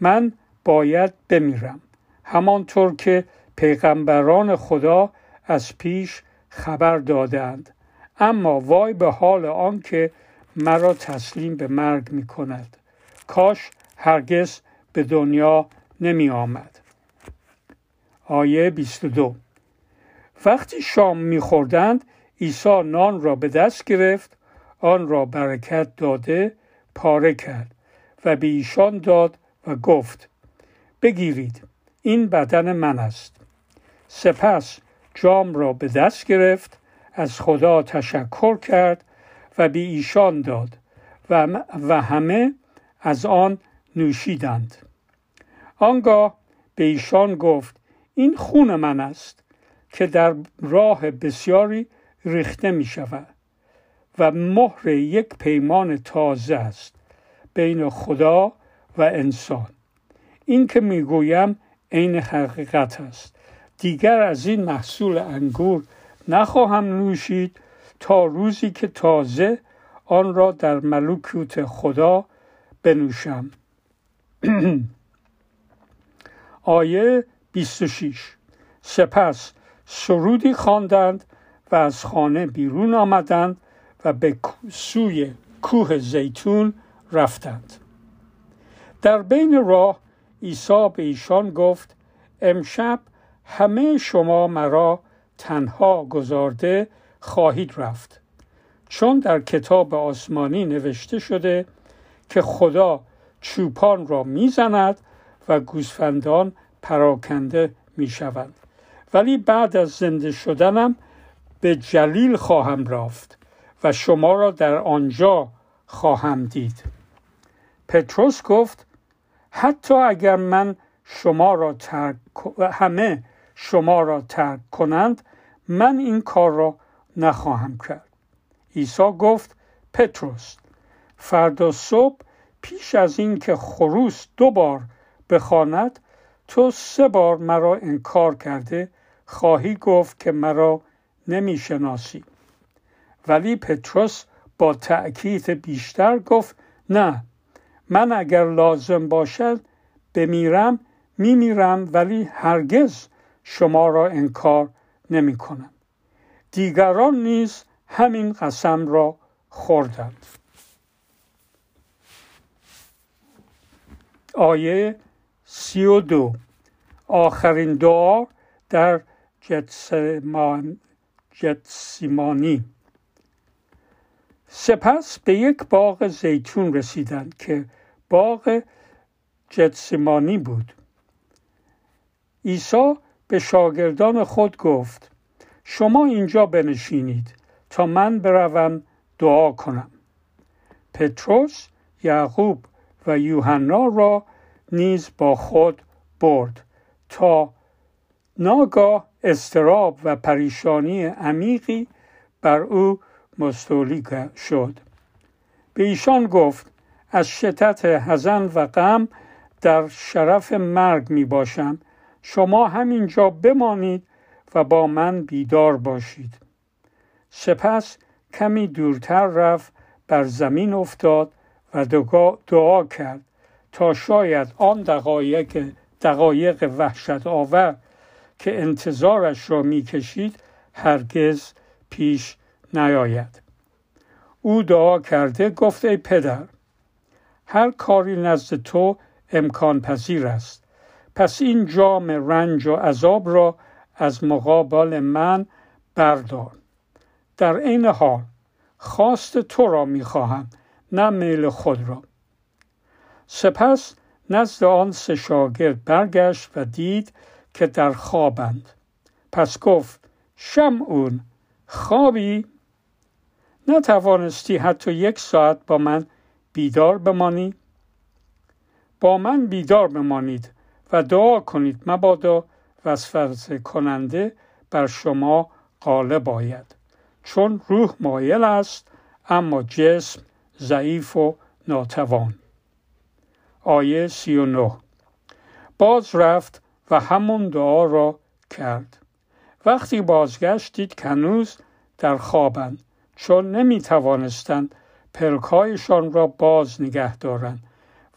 من باید بمیرم همانطور که پیغمبران خدا از پیش خبر دادند اما وای به حال آنکه مرا تسلیم به مرگ می کند کاش هرگز به دنیا نمی آمد. آیه 22 وقتی شام میخوردند عیسی نان را به دست گرفت آن را برکت داده پاره کرد و به ایشان داد و گفت بگیرید این بدن من است. سپس جام را به دست گرفت از خدا تشکر کرد و به ایشان داد و همه از آن نوشیدند. آنگاه به ایشان گفت این خون من است که در راه بسیاری ریخته می شود و مهر یک پیمان تازه است بین خدا و انسان. این که می‌گویم عین حقیقت است. دیگر از این محصول انگور نخواهم نوشید تا روزی که تازه آن را در ملکوت خدا بنوشم. آیه 26 سپس سرودی خواندند و از خانه بیرون آمدند و به سوی کوه زیتون رفتند. در بین راه عیسی به ایشان گفت امشب همه شما مرا تنها گذارده خواهید رفت. چون در کتاب آسمانی نوشته شده که خدا چوپان را می‌زند و گوسفندان پراکنده می‌شوند. ولی بعد از زنده شدنم به جلیل خواهم رفت و شما را در آنجا خواهم دید. پتروس گفت حتی اگر من شما را ترک همه شما را ترک کنند من این کار را نخواهم کرد. عیسی گفت پتروس فردا صبح پیش از اینکه خروس دو بار بخواند تو سه بار مرا انکار کرده خواهی گفت که مرا نمی‌شناسی. ولی پتروس با تأکید بیشتر گفت نه من اگر لازم باشد بمیرم میمیرم ولی هرگز شما را انکار نمی کنم دیگران نیز همین قسم را خوردند. آیه سی و دو. آخرین دعا در جتسمان جتسیمانی سپس به یک باغ زیتون رسیدند که باغ جتسیمانی بود. عیسی به شاگردان خود گفت شما اینجا بنشینید تا من بروم دعا کنم. پتروس یعقوب و یوحنا را نیز با خود برد تا ناگاه استراب و پریشانی عمیقی بر او مستولی شد. به ایشان گفت از شدت حزن و غم در شرف مرگ می باشم. شما همینجا بمانید و با من بیدار باشید. سپس کمی دورتر رفت بر زمین افتاد و دعا کرد تا شاید آن دقایق دقایق وحشت آور که انتظارش را می‌کشید هرگز پیش نیاید. او دعا کرده گفت ای پدر هر کاری نزد تو امکان پذیر است. پس این جام رنج و عذاب را از مقابل من بردار. در عین حال خواست تو را می‌خواهم نه میل خود را. سپس نزد آن سه شاگرد برگشت و دید که در خوابند. پس گفت شمعون خوابی؟ نتوانستی حتی یک ساعت با من بیدار بمانی؟ با من بیدار بمانید و دعا کنید مبادا وسوسه کننده بر شما غالب آید. چون روح مایل است اما جسم ضعیف و ناتوان. آیه سی و نه. باز رفت و همون دعا را کرد. وقتی بازگشت دید کنوز در خوابند چون نمی توانستند پلکایشان را باز نگه دارند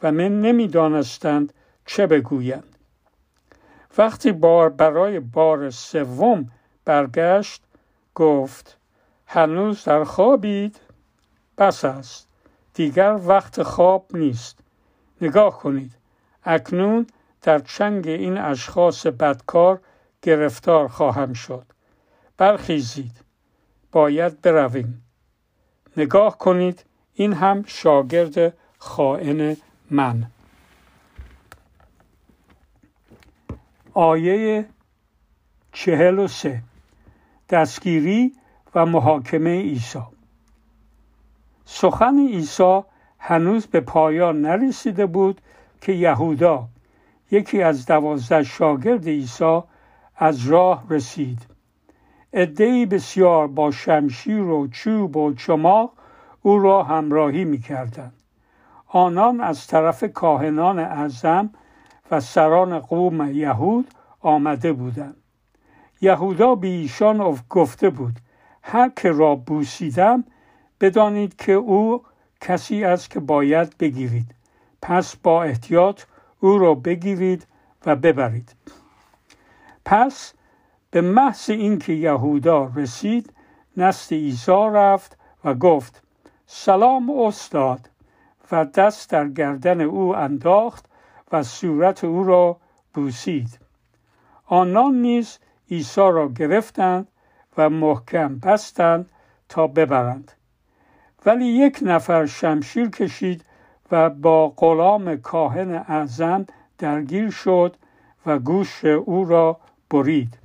و من نمی‌دانستند چه بگویند. وقتی بار برای بار سوم برگشت گفت هنوز در خوابید؟ بس است. دیگر وقت خواب نیست. نگاه کنید. اکنون در چنگ این اشخاص بدکار گرفتار خواهم شد. برخیزید. باید برویم. نگاه کنید. این هم شاگرد خائن من. آیه چهل و سه. دستگیری و محاکمه عیسی. سخن عیسی هنوز به پایان نرسیده بود که یهودا یکی از دوازده شاگرد عیسی از راه رسید. عدهای بسیار با شمشیر و چوب و چماق او را همراهی می‌کردند. آنان از طرف کاهنان اعظم و سران قوم یهود آمده بودند. یهودا به ایشان گفته بود هر که را بوسیدم بدانید که او کسی است که باید بگیرید. پس با احتیاط او را بگیرید و ببرید. پس به محض اینکه یهودا رسید نست عیسی رفت و گفت سلام استاد. و دست در گردن او انداخت و صورت او را بوسید. آنان نیز عیسی را گرفتند و محکم بستند تا ببرند. ولی یک نفر شمشیر کشید و با غلام کاهن اعظم درگیر شد و گوش او را برید.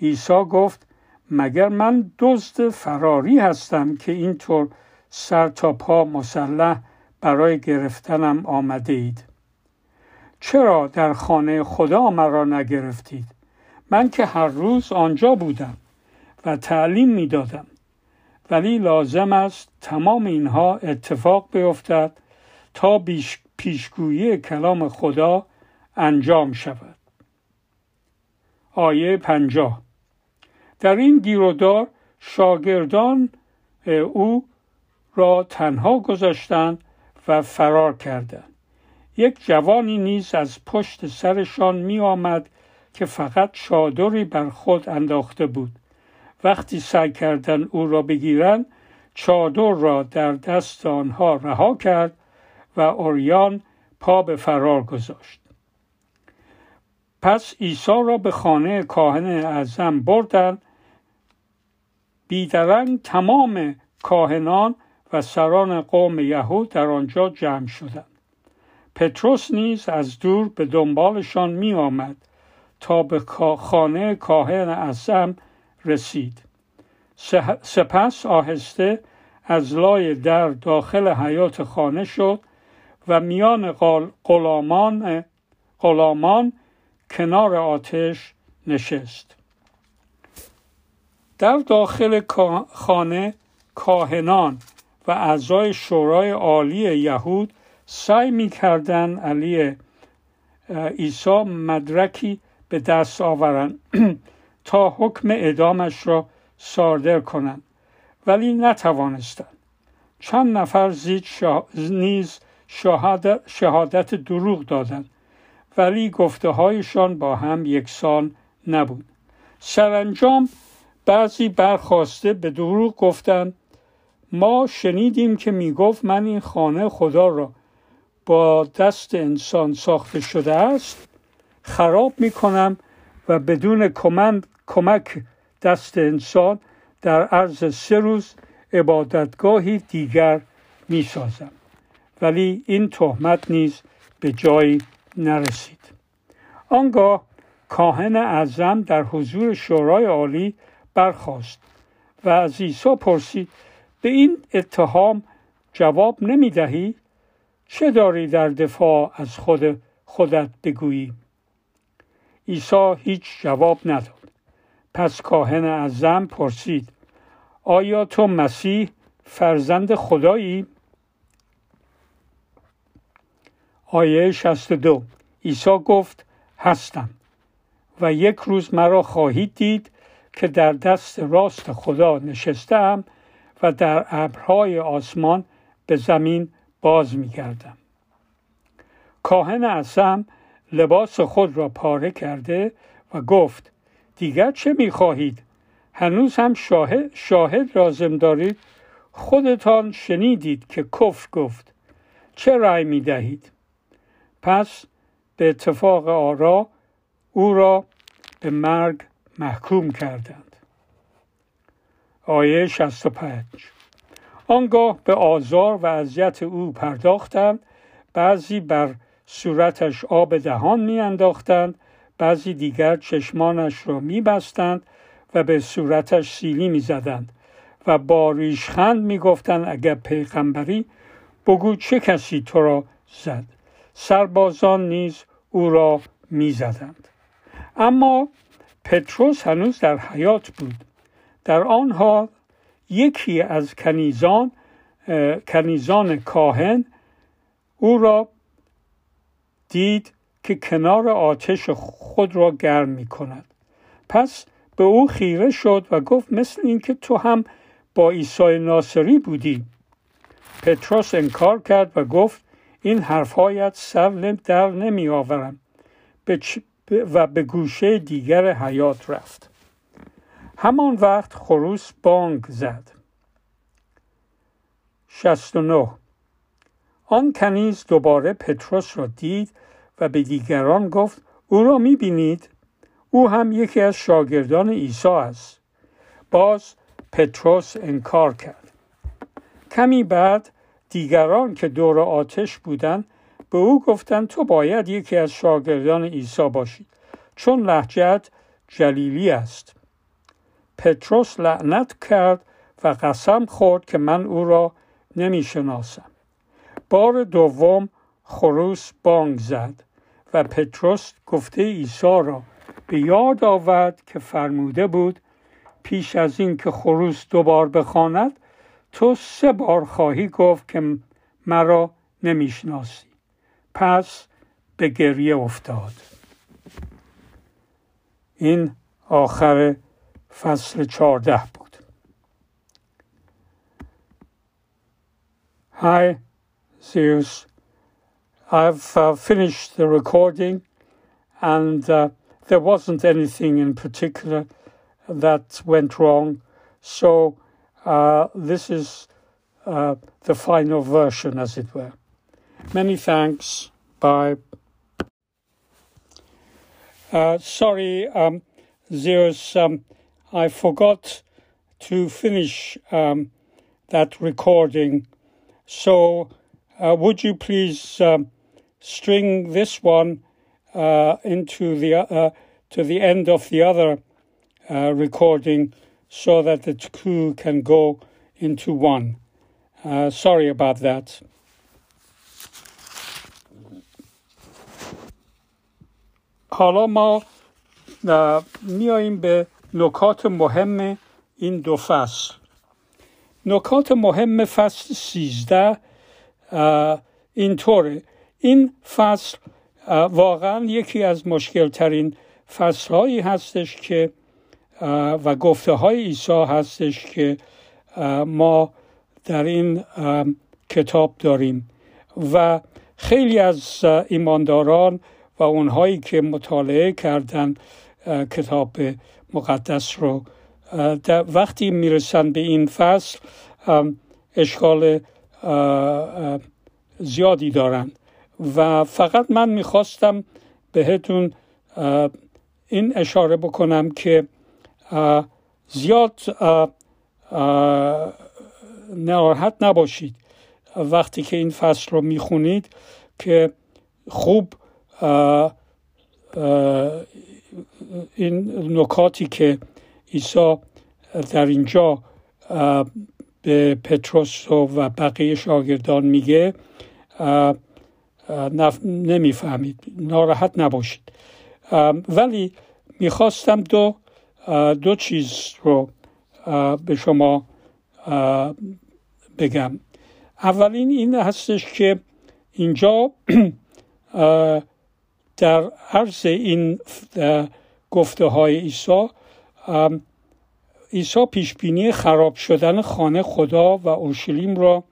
عیسی گفت مگر من دزد فراری هستم که اینطور سر تا پا مسلح برای گرفتنم آمده اید؟ چرا در خانه خدا مرا نگرفتید؟ من که هر روز آنجا بودم و تعلیم می‌دادم. ولی لازم است تمام اینها اتفاق بیفتد تا پیشگویی کلام خدا انجام شود. آیه پنجاه. در این گیرودار شاگردان او را تنها گذاشتند و فرار کردند. یک جوانی نیز از پشت سرشان می آمد که فقط چادری بر خود انداخته بود. وقتی سعی کردند او را بگیرند چادر را در دست آنها رها کرد و اوریان پا به فرار گذاشت. پس عیسی را به خانه کاهن اعظم بردند. بیدرنگ تمام کاهنان و سران قوم یهود در آنجا جمع شدند. پتروس نیز از دور به دنبالشان می آمد تا به خانه کاهن اعظم رسید. سپس آهسته از لای در داخل حیات خانه شد و میان غلامان غلامان کنار آتش نشست. در داخل خانه کاهنان و اعضای شورای عالی یهود سعی می‌کردند علی عیسی مدرکی به دست آورند. تا حکم اعدامش را صادر کنند ولی نتوانستند. چند نفر زید نیز شهادت دروغ دادند ولی گفته هایشان با هم یکسان نبود. سرانجام بعضی برخواسته به دروغ گفتند ما شنیدیم که می‌گفت من این خانه خدا را با دست انسان ساخته شده است خراب می کنم و بدون کمک دست انسان در عرض سه روز عبادتگاهی دیگر می سازم. ولی این تهمت نیز به جایی نرسید آنگاه کاهن اعظم در حضور شورای عالی برخاست و از عیسی پرسید به این اتهام جواب نمی دهی؟ چه داری در دفاع از خود خودت بگویی؟ عیسی هیچ جواب نداد پس کاهن اعظم پرسید آیا تو مسیح فرزند خدایی؟ آیه 62 عیسی گفت هستم و یک روز مرا خواهید دید که در دست راست خدا نشستم و در ابرهای آسمان به زمین باز می گردم. کاهن اعظم لباس خود را پاره کرده و گفت دیگر چه می خواهید؟ هنوز هم شاهد, شاهد لازم دارید؟ خودتان شنیدید که کفر گفت چه رأی می دهید؟ پس به اتفاق آرا او را به مرگ محکوم کردند آیه 65 آنگاه به آزار و اذیت او پرداختند بعضی بر صورتش آب دهان میانداختند بعضی دیگر چشمانش را میبستند و به صورتش سیلی می‌زدند و با ریشخند می‌گفتند اگر پیغمبری بگو چه کسی تو را زد؟ سربازان نیز او را می‌زدند. اما پتروس هنوز در حیات بود. در آن حال یکی از کنیزان کنیزان کاهن او را دید که کنار آتش خود را گرم می کند پس به او خیره شد و گفت مثل اینکه تو هم با عیسی ناصری بودی. پتروس انکار کرد و گفت این حرفهایت سر در نمی آورم و به گوشه دیگر حیات رفت. همان وقت خروس بانگ زد. 69 آن کنیز دوباره پتروس را دید و به دیگران گفت او را می بینید او هم یکی از شاگردان عیسی است. باز پتروس انکار کرد. کمی بعد دیگران که دور آتش بودند به او گفتند تو باید یکی از شاگردان عیسی باشید چون لحجت جلیلی است. پتروس لعنت کرد و قسم خورد که من او را نمی شناسم بار دوم خروس بانگ زد. و پتروس گفته عیسی را به یاد آورد که فرموده بود پیش از این که خروس دوبار بخواند تو سه بار خواهی گفت که مرا نمی‌شناسی. پس به گریه افتاد. این آخر فصل چهارده بود. Hi, Zeus. I've uh, finished the recording and uh, there wasn't anything in particular that went wrong. So uh, this is uh, the final version, as it were. Many thanks. Bye. Uh, sorry, um, Zeus, um, I forgot to finish um, that recording. So, uh, would you please um, string this one uh, into the uh, to the end of the other uh, recording, so that the two can go into one? Uh, sorry about that. حالا ما میاییم به نکات مهم این دو فصل نکات مهم فصل سیزده اینطوره این فصل واقعا یکی از مشکل ترین فصل هایی هستش که و گفته های عیسی هستش که ما در این کتاب داریم. و خیلی از ایمانداران و اونهایی که مطالعه کردن کتاب مقدس رو وقتی می‌رسن به این فصل اشکال زیادی دارند و فقط من می‌خواستم بهتون این اشاره بکنم که زیاد ناراحت نباشید. وقتی که این فصل رو می‌خونید که خوب این نکاتی که عیسی در اینجا به پتروس و بقیه شاگردان میگه نمی‌فهمید. ناراحت نباشید. ولی می‌خواستم دو دو چیز رو به شما بگم. اولین این هستش که اینجا در عرض این گفته های عیسی عیسی پیشبینی خراب شدن خانه خدا و اورشلیم را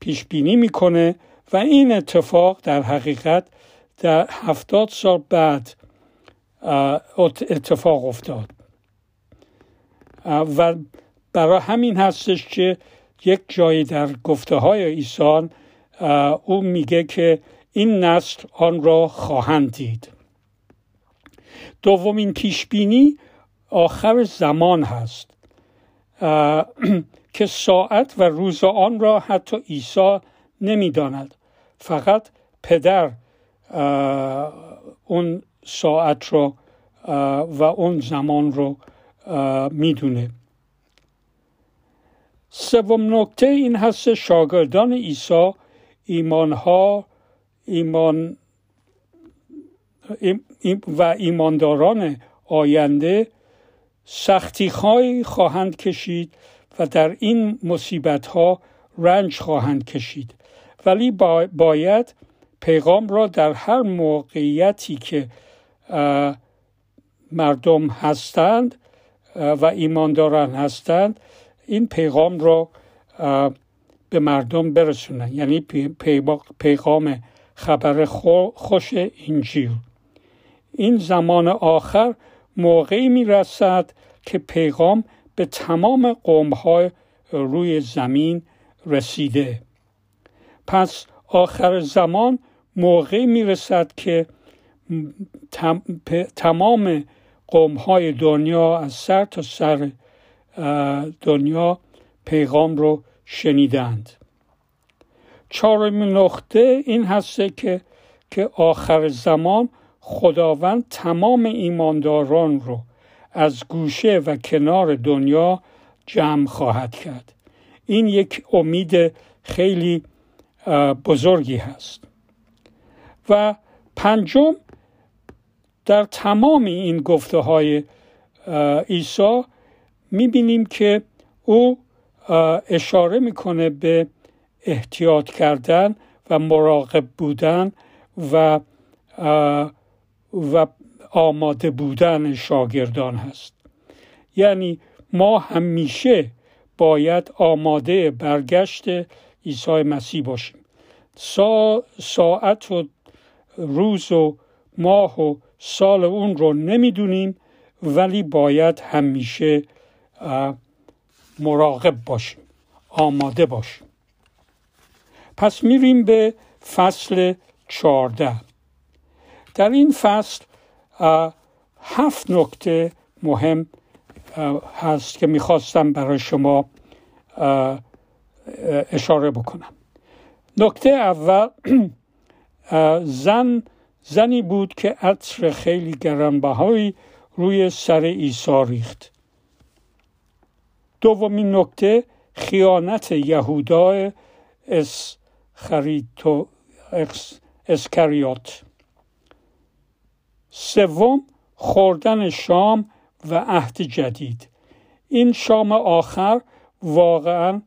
پیش بینی می‌کنه. و این اتفاق در حقیقت در هفتاد سال بعد اتفاق افتاد. و برای همین هستش که یک جایی در گفته های ایسان او میگه که این نسل آن را خواهند دید. دومین پیشبینی آخر زمان هست. که ساعت و روز آن را حتی عیسی نمی‌داند. فقط پدر اون ساعت رو و اون زمان رو می‌دونه. سوم نکته این هست شاگردان عیسی ایمانها ایمان و ایمانداران آینده سختی خواهند کشید و در این مصیبت ها رنج خواهند کشید. ولی باید پیغام را در هر موقعیتی که مردم هستند و ایمانداران هستند این پیغام را به مردم برسونن. یعنی پیغام خبر خوش انجیل. این زمان آخر موقعی می رسد که پیغام به تمام قوم های روی زمین رسیده. پس آخر زمان موقعی می رسد که تمام قوم های دنیا از سر تا سر دنیا پیغام رو شنیدند. چهارمین نقطه این هست که که آخر زمان خداوند تمام ایمانداران رو از گوشه و کنار دنیا جمع خواهد کرد. این یک امید خیلی بزرگی هست. و پنجم در تمام این گفته های عیسی می‌بینیم که او اشاره می‌کنه به احتیاط کردن و مراقب بودن و و آماده بودن شاگردان هست. یعنی ما همیشه باید آماده برگشت عیسی مسیح باشیم. سا ساعت و روز و ماه و سال اون رو نمی‌دونیم ولی باید همیشه مراقب باشیم آماده باشیم. پس میریم به فصل چارده در این فصل هفت نکته مهم هست که می‌خواستم برای شما اشاره بکنم. نکته اول زن زنی بود که عطر خیلی گرانبهایی روی سر عیسی ریخت. دومین نکته خیانت یهودا اسخریتو اسکریوت. سوم خوردن شام و عهد جدید. این شام آخر واقعا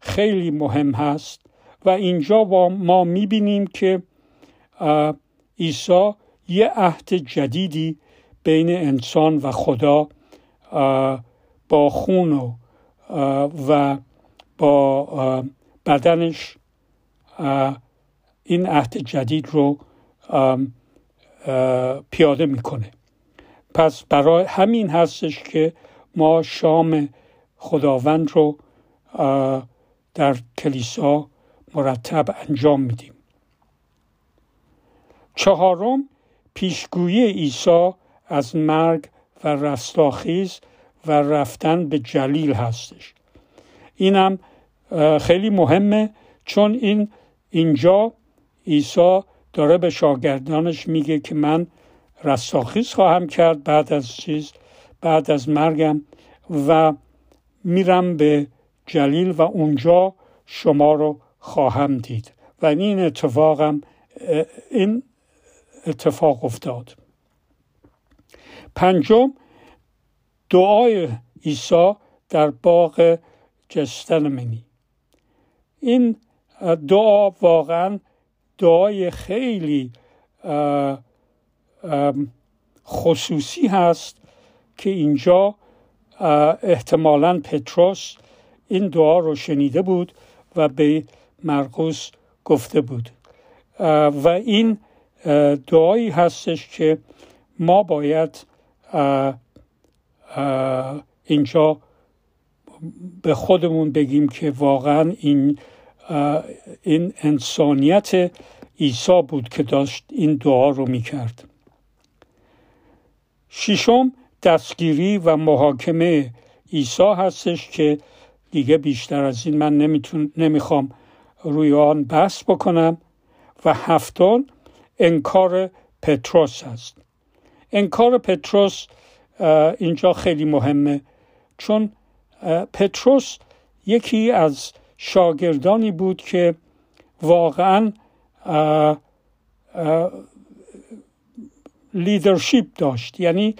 خیلی مهم هست و اینجا ما می‌بینیم که عیسی یه عهد جدیدی بین انسان و خدا با خون و, و با بدنش. این عهد جدید رو پیاده می‌کنه. پس برای همین هستش که ما شام خداوند رو در کلیسا مرتب انجام میدیم. چهارم پیشگویی عیسی از مرگ و رستاخیز و رفتن به جلیل هستش. اینم خیلی مهمه چون این اینجا عیسی داره به شاگردانش میگه که من رستاخیز خواهم کرد بعد از چیز بعد از مرگم و میرم به جلیل و اونجا شما رو خواهم دید. و این اتفاقم این اتفاق افتاد. پنجم دعای عیسی در باغ جستنمنی این دعا واقعا دعای خیلی خصوصی هست که اینجا احتمالا پتروس این دعا رو شنیده بود و به مرقس گفته بود. و این دعایی هستش که ما باید اینجا به خودمون بگیم که واقعا این این انسانیت عیسی بود که داشت این دعا رو می‌کرد. ششم دستگیری و محاکمه عیسی هستش که دیگه بیشتر از این من نمیتون نمی‌خوام روی آن بحث بکنم و هفتم انکار پتروس هست. انکار پتروس اینجا خیلی مهمه. چون پتروس یکی از شاگردانی بود که واقعا لیدرشپ داشت. یعنی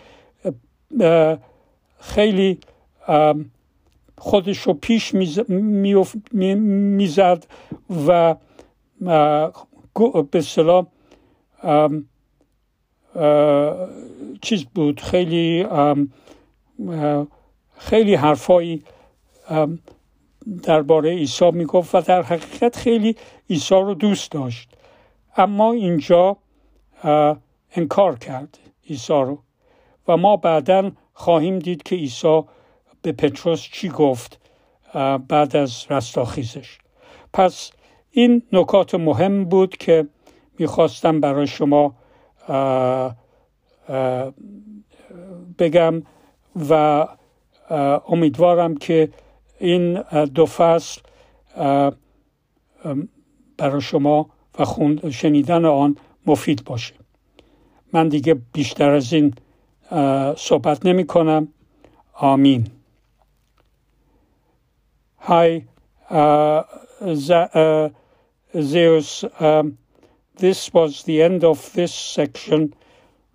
خیلی خودش رو پیش می‌زد و به صلاح چیز بود خیلی خیلی حرفایی درباره عیسی می‌گفت و در حقیقت خیلی عیسی رو دوست داشت. اما اینجا انکار کرد عیسی رو و ما بعدا خواهیم دید که عیسی به پتروس چی گفت بعد از رستاخیزش. پس این نکات مهم بود که می‌خواستم برای شما بگم و امیدوارم که این دو فصل برای شما و شنیدن آن مفید باشه. من دیگه بیشتر از این صحبت نمی کنم آمین. Hi, uh, uh, Zeus. Um, this was the end of this section.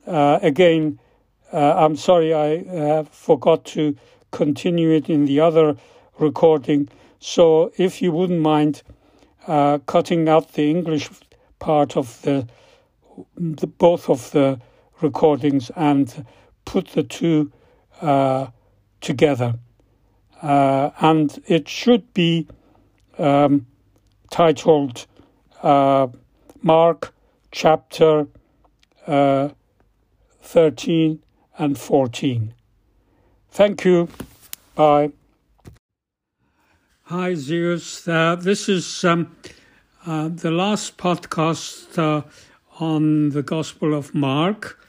Uh, again, uh, I'm sorry I uh, forgot to continue it in the other recording. So if you wouldn't mind uh, cutting out the English part of the, the, both of the recordings and put the two together uh, and it should be um, titled uh, Mark chapter uh, 13 and 14. Thank you. Bye. Hi, Zeus. Uh, this is um, uh, the last podcast uh, on the Gospel of Mark.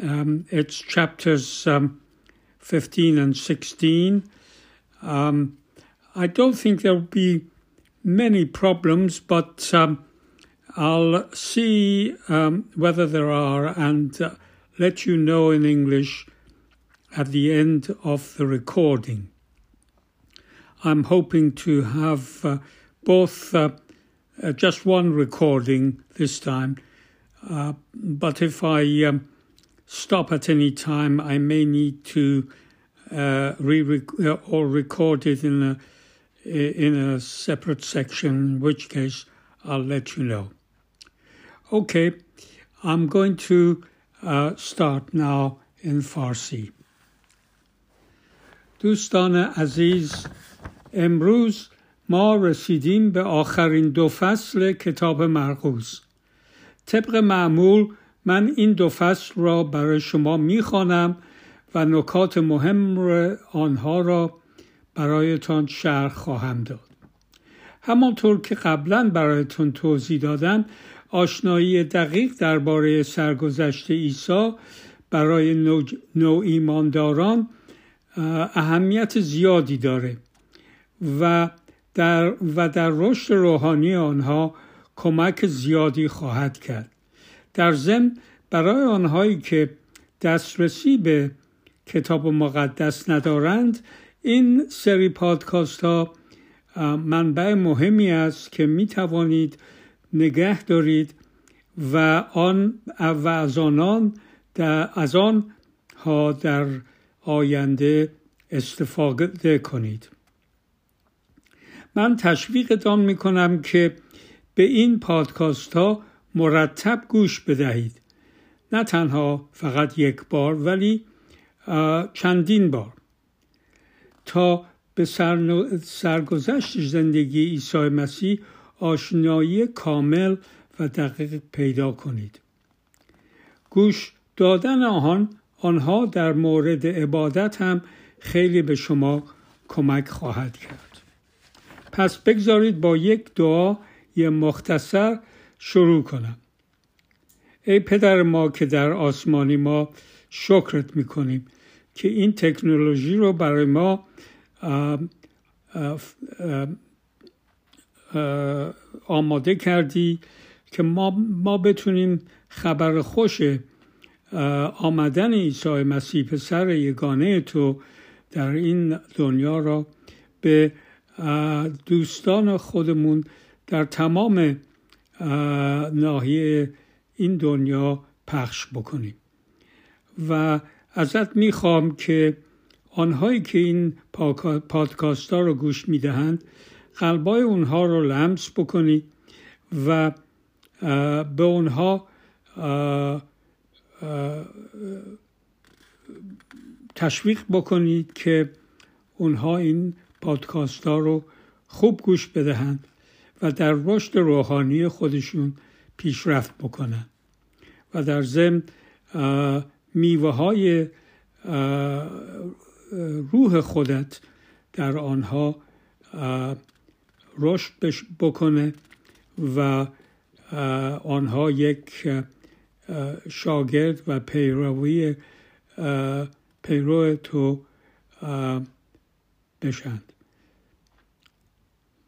Um, it's chapters um, 15 and 16. Um, I don't think there'll be many problems, but um, I'll see um, whether there are and uh, let you know in English at the end of the recording. I'm hoping to have uh, both uh, uh just one recording this time, uh, but if I um, stop at any time, I may need to uh, re uh, or recorded in a in a separate section, in which case I'll let you know. Okay, I'm going to uh, start now in Farsi. دوستان عزیز امروز ما رسیدیم به آخرین دو فصل کتاب مرقوز طبق معمول من این دو فصل را برای شما میخوانم و نکات مهم آنها را برایتان شرح خواهم داد. همانطور که قبلا برایتان توضیح دادم آشنایی دقیق درباره سرگذشت عیسی برای نوع ایمانداران اهمیت زیادی داره و در, و در رشد روحانی آنها کمک زیادی خواهد کرد در ضمن برای آنهایی که دسترسی به کتاب مقدس ندارند. این سری پادکاست ها منبع مهمی است که می توانید نگه دارید و آن و از آنان از آن ها در آینده استفاده کنید. من تشویقتان می کنم که به این پادکاست ها مرتب گوش بدهید. نه تنها فقط یک بار ولی چندین بار. تا به سرگذشت زندگی عیسی مسیح آشنایی کامل و دقیق پیدا کنید. گوش دادن آن آنها در مورد عبادت هم خیلی به شما کمک خواهد کرد. پس بگذارید با یک دعا یه مختصر شروع کنم. ای پدر ما که در آسمانی ما شکرت می‌کنیم که این تکنولوژی رو برای ما آماده کردی که ما, ما بتونیم خبر خوش آمدن عیسی مسیح پسر یگانه تو در این دنیا را به دوستان خودمون در تمام ناحیه این دنیا پخش بکنیم. و ازت می‌خوام که آنهایی که این پادکاست ها رو گوش می‌دهند قلبای اونها رو لمس بکنی و به اونها تشویق بکنید که اونها این پادکاست ها رو خوب گوش بدهند و در رشد روحانی خودشون پیشرفت بکنن و در ضمن میوه های روح خودت در آنها رشد بکنه و آنها یک شاگرد و پیروی پیرو تو بشند.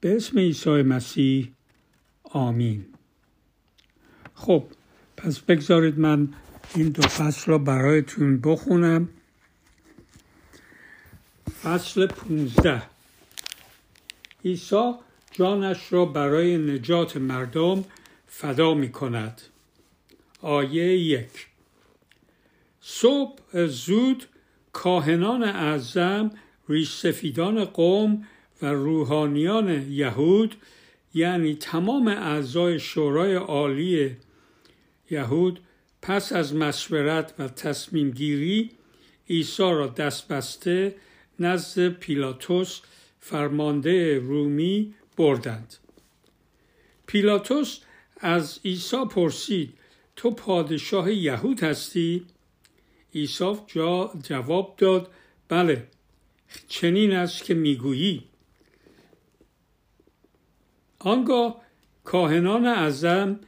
به اسم عیسی مسیح آمین. خب پس بگذارید من این دو فصل را برایتون بخونم. فصل پونزده. عیسی جانش را برای نجات مردم فدا می کند آیه یک. صبح زود کاهنان اعظم ریش سفیدان قوم و روحانیان یهود یعنی تمام اعضای شورای عالی یهود پس از مشورت و تصمیم گیری عیسی را دست بسته نزد پیلاتوس فرمانده رومی بردند. پیلاتوس از عیسی پرسید تو پادشاه یهود هستی؟ عیسی جواب داد بله چنین است که می‌گویی. آنگاه کاهنان اعظم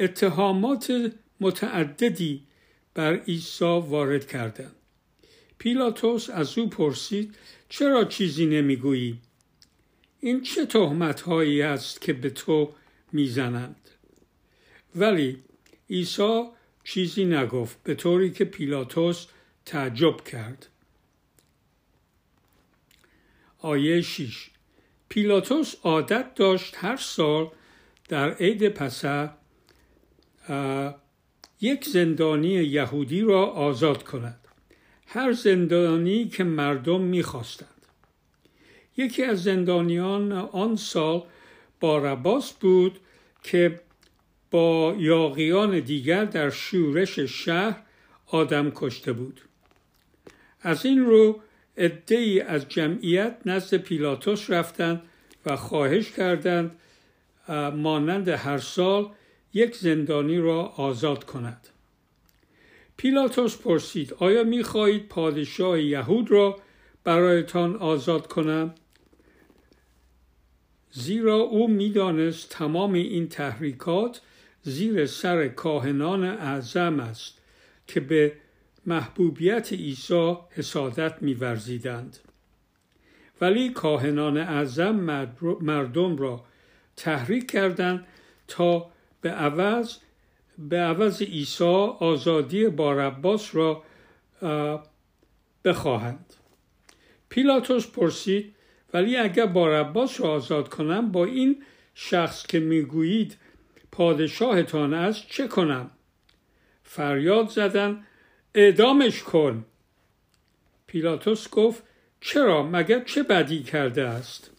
اتهامات متعددی بر عیسی وارد کردند. پیلاتوس از او پرسید چرا چیزی نمی‌گویی؟ این چه تهمت هایی است که به تو می‌زنند؟ ولی عیسی چیزی نگفت به طوری که پیلاتوس تعجب کرد. آیه 6 پیلاتوس عادت داشت هر سال در عید پسه یک زندانی یهودی را آزاد کند. هر زندانی که مردم می‌خواستند. یکی از زندانیان آن سال بارباس بود که با یاقیان دیگر در شورش شهر آدم کشته بود. از این رو ای از جمعیت نزد پیلاتوس رفتند و خواهش کردند مانند هر سال یک زندانی را آزاد کند. پیلاتوس پرسید آیا می‌خواهید پادشاه یهود را برایتان آزاد کنم؟ زیرا او می‌دانست تمام این تحریکات زیر سر کاهنان اعظم است که به محبوبیت عیسی حسادت میورزیدند ولی کاهنان اعظم مردم را تحریک کردند تا به عوض به عوض عیسی آزادی بارباس را بخواهند. پیلاتوس پرسید ولی اگر بارباس را آزاد کنم با این شخص که می‌گویید پادشاهتان است چه کنم؟ فریاد زدن اعدامش کن. پیلاتوس گفت چرا؟ مگر چه بدی کرده است؟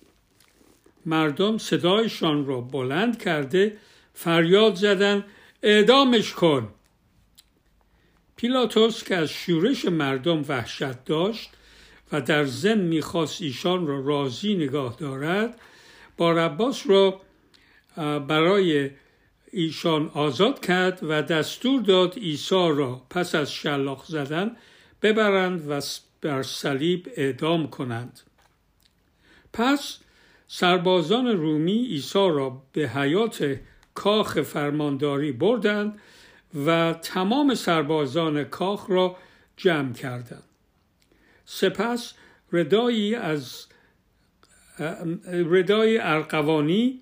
مردم صدایشان را بلند کرده فریاد زدن اعدامش کن. پیلاتوس که از شورش مردم وحشت داشت و در زن می‌خواست ایشان را راضی نگاه دارد با رباس را برای ایشان آزاد کرد و دستور داد عیسی را پس از شلاق زدن ببرند و بر صلیب اعدام کنند. پس سربازان رومی عیسی را به حیات کاخ فرمانداری بردند و تمام سربازان کاخ را جمع کردند. سپس ردایی از ردای ارقوانی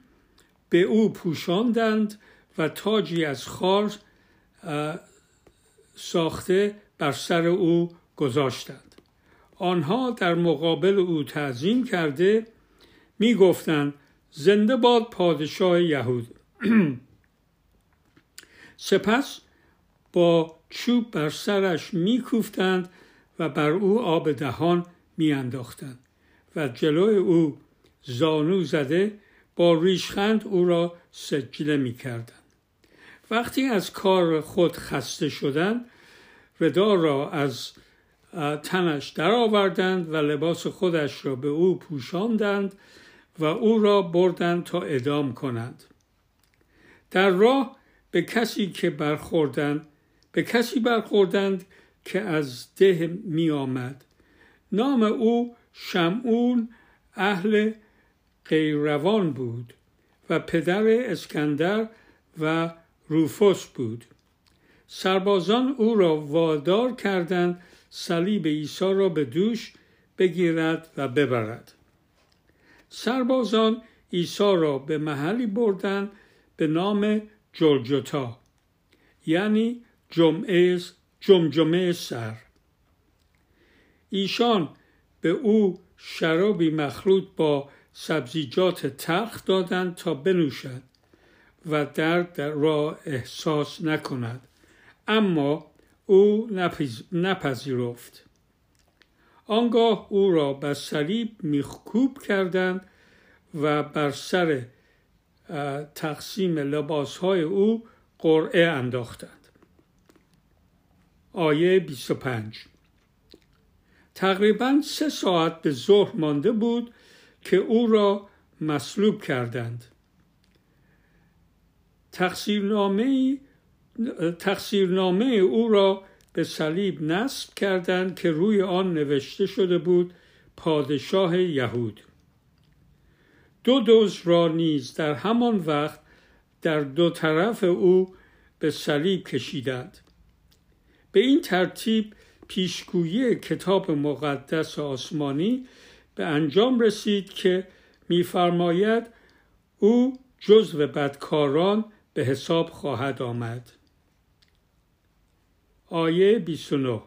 به او پوشاندند و تاجی از خار ساخته بر سر او گذاشتند. آنها در مقابل او تعظیم کرده می گفتند زنده باد پادشاه یهود. سپس با چوب بر سرش میکوفتند و بر او آب دهان میانداختند و جلوی او زانو زده با ریشخند او را سجله می‌کردند. وقتی از کار خود خسته شدند ردا را از تنش درآوردند و لباس خودش را به او پوشاندند و او را بردند تا ادام کنند. در راه به کسی که برخوردند به کسی برخوردند که از ده می آمد نام او شمعون اهل قیروان بود و پدر اسکندر و روفوس بود. سربازان او را وادار کردند صلیب عیسی را به دوش بگیرد و ببرد. سربازان عیسی را به محلی بردند به نام جلجتا یعنی جمعه جمجمه سر. ایشان به او شرابی مخلوط با سبزیجات تلخ دادند تا بنوشد و درد را احساس نکند اما او نپذیرفت. آنگاه او را به صلیب میخکوب کردند و بر سر تقسیم لباسهای او قرعه انداختند. آیه 25 تقریبا سه ساعت به ظهر مانده بود که او را مصلوب کردند. تقصیرنامه تقصیرنامه او را به صلیب نصب کردند که روی آن نوشته شده بود پادشاه یهود. دو دوز را نیز در همان وقت در دو طرف او به صلیب کشیدند. به این ترتیب پیشگویی کتاب مقدس آسمانی به انجام رسید که میفرماید او جزو بدکاران به حساب خواهد آمد. آیه 29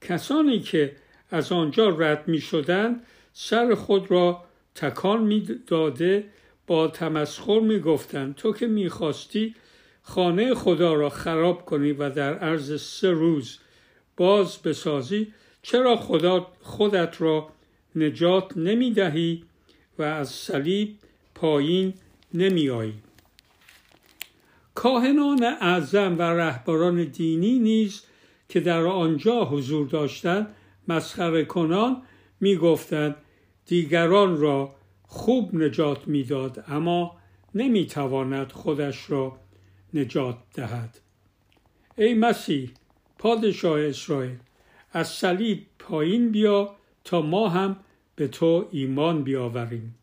کسانی که از آنجا رد می شدن سر خود را تکان می داده با تمسخر می گفتن تو که می خواستی خانه خدا را خراب کنی و در عرض سه روز باز بسازی چرا خدا خودت را نجات نمی دهی و از صلیب پایین نمی آیی کاهنان اعظم و رهبران دینی نیز که در آنجا حضور داشتند مسخره کنان می گفتند دیگران را خوب نجات می‌داد اما نمی تواند خودش را نجات دهد ای مسیح پادشاه اسرائیل از صلیب پایین بیا تا ما هم به تو ایمان بیاوریم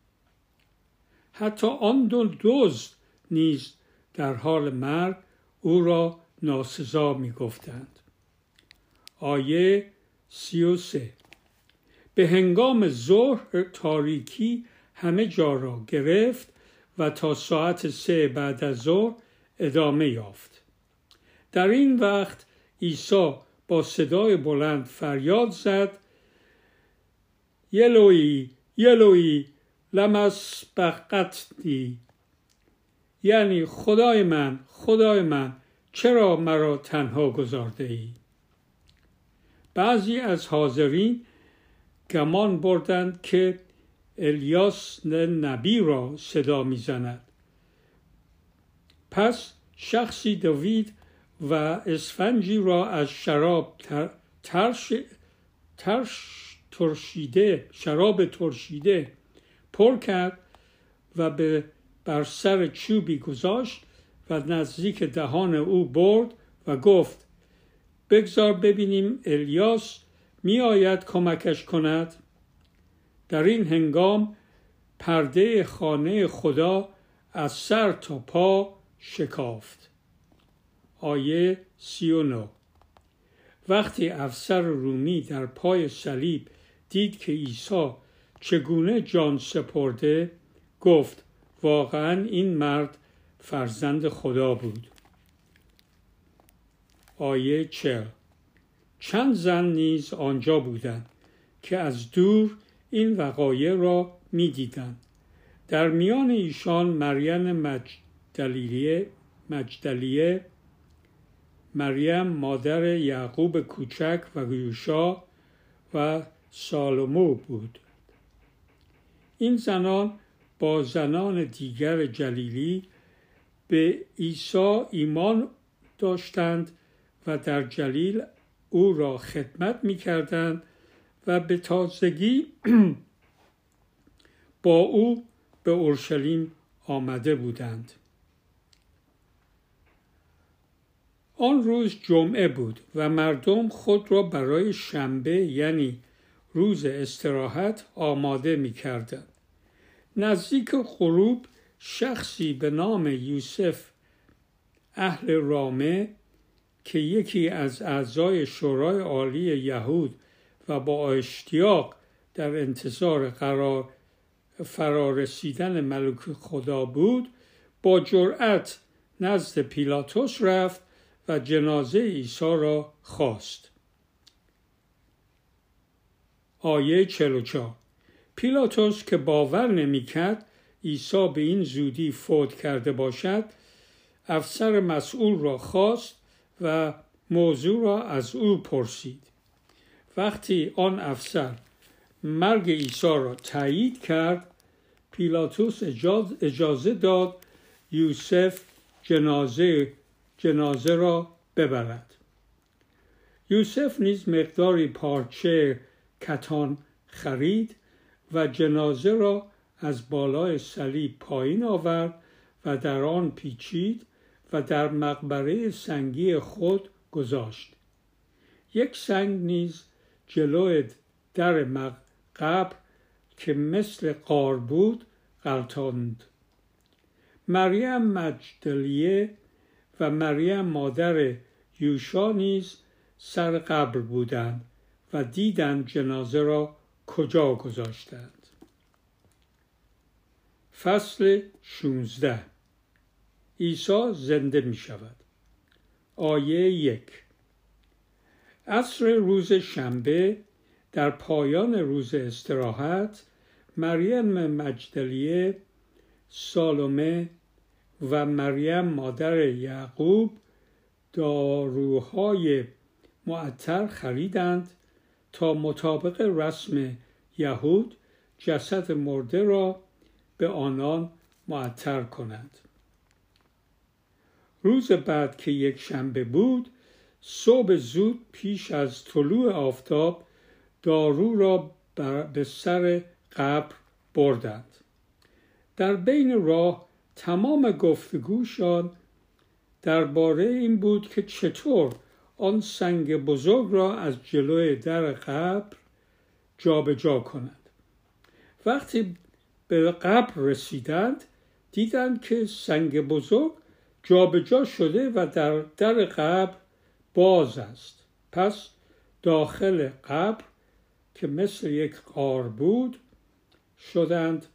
حتی آن دو دزد نیز در حال مرگ او را ناسزا می گفتند. آیه سی و سه به هنگام ظهر تاریکی همه جا را گرفت و تا ساعت سه بعد از ظهر ادامه یافت. در این وقت عیسی با صدای بلند فریاد زد یلوی یلوی لمس بقتنی یعنی خدای من خدای من چرا مرا تنها گذارده ای؟ بعضی از حاضرین گمان بردند که الیاس نبی را صدا می‌زند. پس شخصی دوید و اسفنجی را از شراب ترش, ترش ترشیده شراب ترشیده پر کرد و به بر سر چوبی گذاشت و نزدیک دهان او برد و گفت بگذار ببینیم الیاس می آید کمکش کند؟ در این هنگام پرده خانه خدا از سر تا پا شکافت. آیه سی و نو وقتی افسر رومی در پای صلیب دید که عیسی چگونه جان سپرده گفت واقعا این مرد فرزند خدا بود. آیه چل چند زن نیز آنجا بودند که از دور این وقایع را می‌دیدند. در میان ایشان مریم مجدلیه, مجدلیه مریم مادر یعقوب کوچک و یوشا و سالمو بود. این زنان با زنان دیگر جلیلی به عیسی ایمان داشتند و در جلیل او را خدمت می کردند و به تازگی با او به اورشلیم آمده بودند آن روز جمعه بود و مردم خود را برای شنبه یعنی روز استراحت آماده می کردند. نزدیک غروب شخصی به نام یوسف اهل رامه که یکی از اعضای شورای عالی یهود و با اشتیاق در انتظار قرار فرارسیدن ملک خدا بود با جرأت نزد پیلاتوس رفت و جنازه عیسی را خواست. آیه 44 پیلاتوس که باور نمی‌کرد عیسی به این زودی فوت کرده باشد افسر مسئول را خواست و موضوع را از او پرسید. وقتی آن افسر مرگ عیسی را تایید کرد پیلاتوس اجازه داد یوسف جنازه جنازه را ببرد. یوسف نیز مقداری پارچه کتان خرید و جنازه را از بالای صلیب پایین آورد و در آن پیچید و در مقبره سنگی خود گذاشت. یک سنگ نیز جلوی در قبر که مثل قار بود غلطاند مریم مجدلیه و مریم مادر یوشا نیز سر قبر بودند و دیدند جنازه را کجا گذاشتند. فصل 16 عیسی زنده می شود آیه یک. عصر روز شنبه در پایان روز استراحت مریم مجدلیه سالومه و مریم مادر یعقوب داروهای معطر خریدند تا مطابق رسم یهود جسد مرده را به آنان معطر کنند. روز بعد که یک شنبه بود صبح زود پیش از طلوع آفتاب دارو را به سر قبر بردند. در بین راه تمام گفتگوشان درباره این بود که چطور آن سنگ بزرگ را از جلوی در قبر جابجا جا کنند. وقتی به قبر رسیدند دیدند که سنگ بزرگ جابجا جا شده و در در قبر باز است. پس داخل قبر که مثل یک قار بود شدند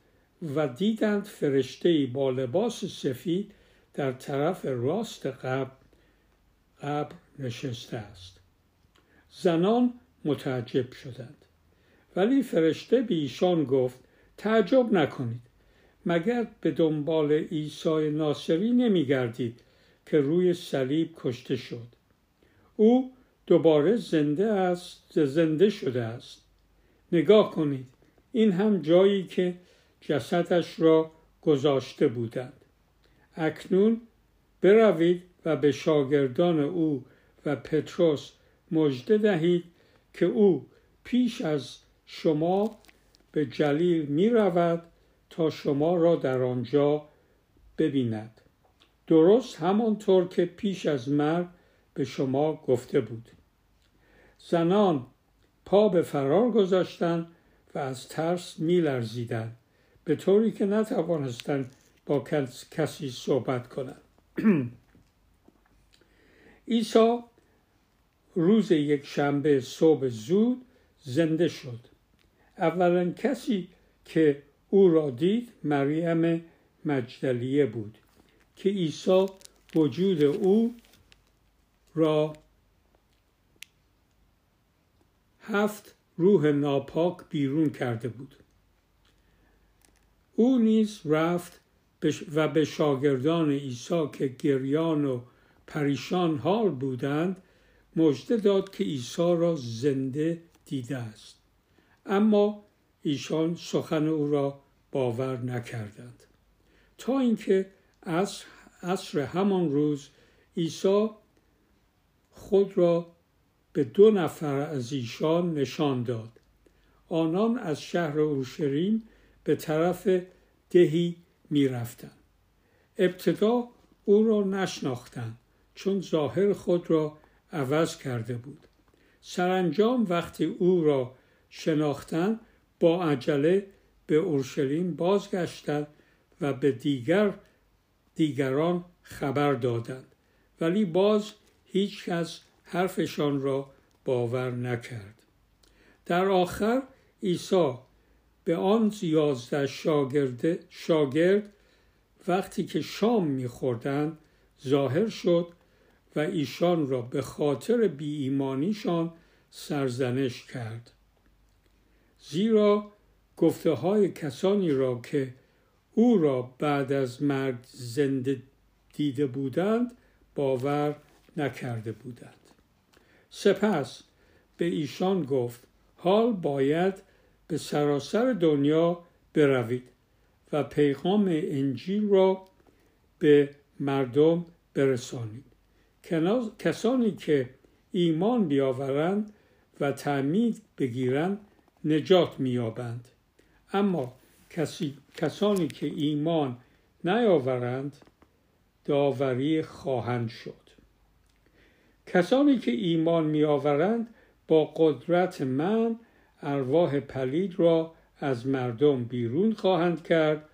و دیدند فرشته با لباس سفید در طرف راست قبر قبر نشسته است. زنان متعجب شدند. ولی فرشته به ایشان گفت تعجب نکنید. مگر به دنبال عیسی ناصری نمیگردید که روی صلیب کشته شد؟ او دوباره زنده است زنده شده است. نگاه کنید این هم جایی که جسدش را گذاشته بودند. اکنون بروید و به شاگردان او و پتروس مژده دهید که او پیش از شما به جلیل می رود تا شما را در آنجا ببیند. درست همانطور که پیش از مرگ به شما گفته بود. زنان پا به فرار گذاشتند و از ترس می لرزیدند به طوری که نتوانستند با کسی صحبت کنند. عیسی روز یک شنبه صبح زود زنده شد. اولا کسی که او را دید مریم مجدلیه بود که عیسی وجود او را هفت روح ناپاک بیرون کرده بود. او نیز رفت و به شاگردان عیسی که گریان و پریشان حال بودند مژده داد که عیسی را زنده دیده است. اما ایشان سخن او را باور نکردند. تا اینکه عصر همان روز عیسی خود را به دو نفر از ایشان نشان داد. آنان از شهر اورشلیم به طرف دهی می رفتن. ابتدا او را نشناختند چون ظاهر خود را عوض کرده بود. سرانجام وقتی او را شناختند با عجله به اورشلیم بازگشتند و به دیگر دیگران خبر دادند. ولی باز هیچ کس حرفشان را باور نکرد. در آخر عیسی به آن یازده شاگرد, شاگرد وقتی که شام میخوردند ظاهر شد و ایشان را به خاطر بی ایمانیشان سرزنش کرد. زیرا گفته های کسانی را که او را بعد از مرگ زنده دیده بودند باور نکرده بودند. سپس به ایشان گفت حال باید به سراسر دنیا بروید و پیغام انجیل را به مردم برسانید. کسانی که ایمان بیاورند و تعمید بگیرند نجات مییابند. اما کسی، کسانی که ایمان نیاورند داوری خواهند شد. کسانی که ایمان میآورند با قدرت من ارواح پلید را از مردم بیرون خواهند کرد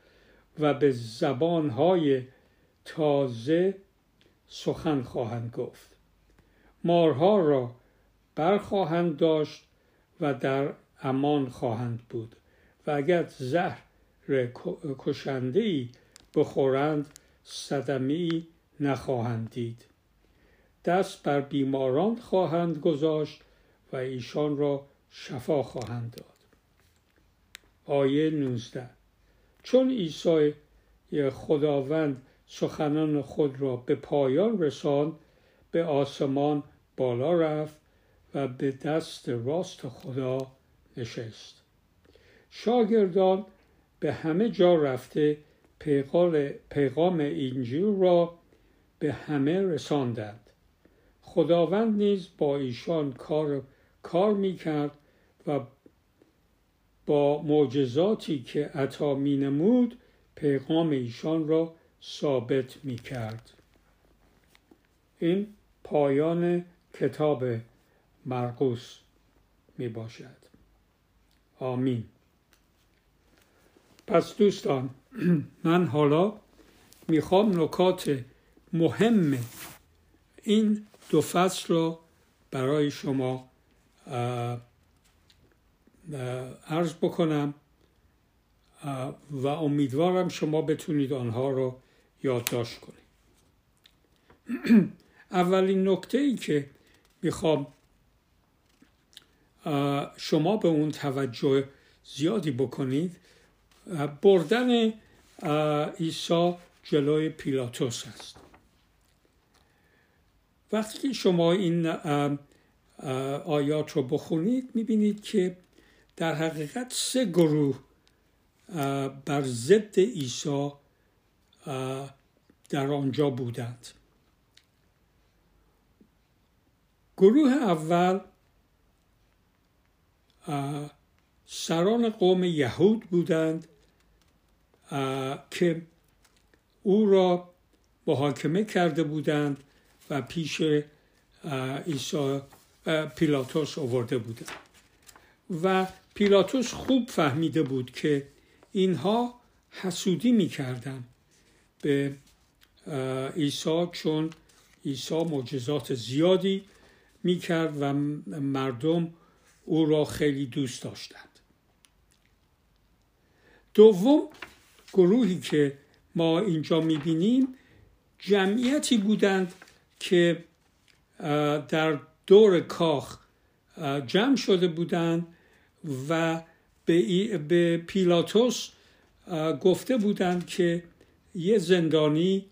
و به زبانهای تازه سخن خواهند گفت. مارها را برخواهند داشت و در امان خواهند بود و اگر زهر کشنده ای بخورند صدمی نخواهند دید. دست بر بیماران خواهند گذاشت و ایشان را شفا خواهند داد. آیه 19 چون عیسی خداوند سخنان خود را به پایان رساند به آسمان بالا رفت و به دست راست خدا نشست. شاگردان به همه جا رفته پیغام انجیل را به همه رساندند. خداوند نیز با ایشان کار, کار می کرد و با معجزاتی که عطا می نمود پیغام ایشان را ثابت می کرد این پایان کتاب مرقوس می باشد آمین. پس دوستان من حالا می‌خوام نکات مهم این دو فصل را برای شما عرض بکنم و امیدوارم شما بتونید آنها را یادداشت کنید. اولین نکته ای که می‌خوام شما به اون توجه زیادی بکنید. بردن عیسی جلوی پیلاتوس است. وقتی که شما این آیات رو بخونید می‌بینید که در حقیقت سه گروه بر ضد عیسی در آنجا بودند. گروه اول سران قوم یهود بودند که او را محاکمه کرده بودند و پیش عیسی پیلاتوس آورده بودند. و پیلاتوس خوب فهمیده بود که اینها حسودی می‌کردن به عیسی چون عیسی معجزات زیادی می‌کرد و مردم او را خیلی دوست داشتند. دوم گروهی که ما اینجا می‌بینیم جمعیتی بودند که در دور کاخ جمع شده بودند و به پیلاتوس گفته بودند که یه زندانی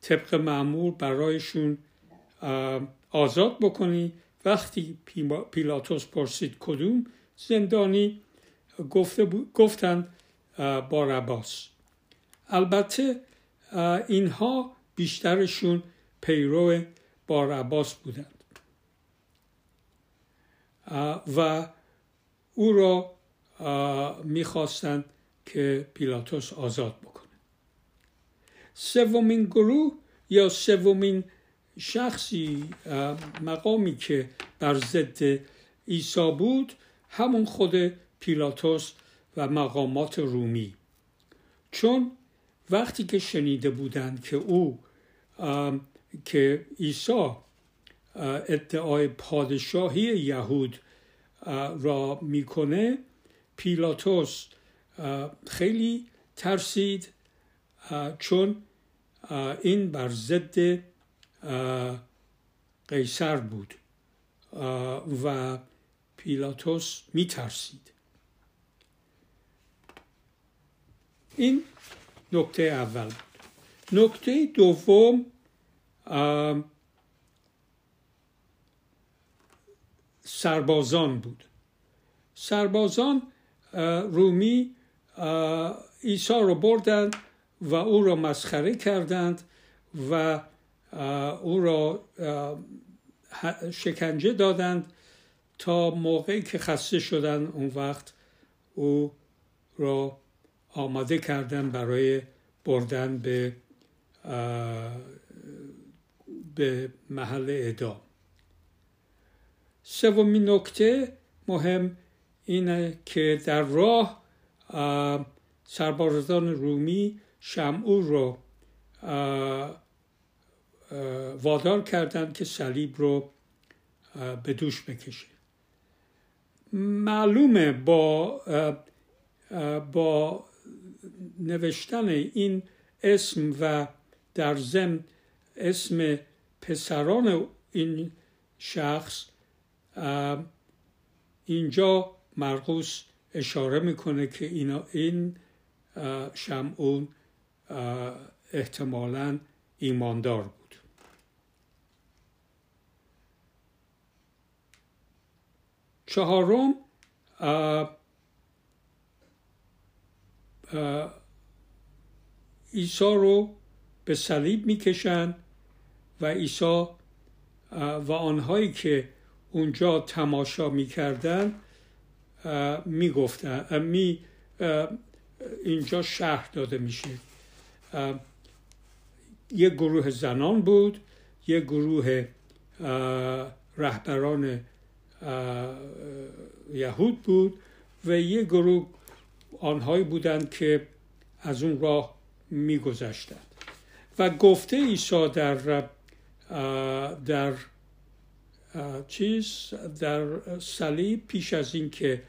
طبق معمول برایشون آزاد بکنی وقتی پیلاتوس پرسید کدوم زندانی گفته گفتند باراباس البته اینها بیشترشون پیرو باراباس بودند. و او را می‌خواستند که پیلاتوس آزاد بکنه. سومین گروه یا سومین شخصی مقامی که بر ضد عیسی بود همون خود پیلاتوس و مقامات رومی. چون وقتی که شنیده بودند که او که عیسی ادعای پادشاهی یهود را می‌کنه پیلاتوس خیلی ترسید چون این بر ضد قیصر بود. و پیلاتوس میترسید. این نکته اول بود. نکته دوم سربازان بود. سربازان رومی عیسی رو بردند و او را مسخره کردند و او را شکنجه دادند تا موقعی که خسته شدن اون وقت او را آماده کردن برای بردن به به محل اعدام. سومین نکته مهم اینه که در راه سربازان رومی شمعور رو وادار کردند که صلیب رو به دوش بکشه. معلومه با با نوشتن این اسم و در ضمن اسم پسران این شخص اینجا مرقوس اشاره می‌کنه که اینا این شمعون احتمالا ایماندار بود. چهارم عیسی رو به صلیب می‌کشند و عیسی و آنهایی که اونجا تماشا می‌کردن می‌گفتن می اینجا شهر داده میشه. یک گروه زنان بود یک گروه رهبران یهود بود و یک گروه آنهایی بودند که از اون راه میگذشتند. و گفته عیسی در در چیز در صلیب پیش از اینکه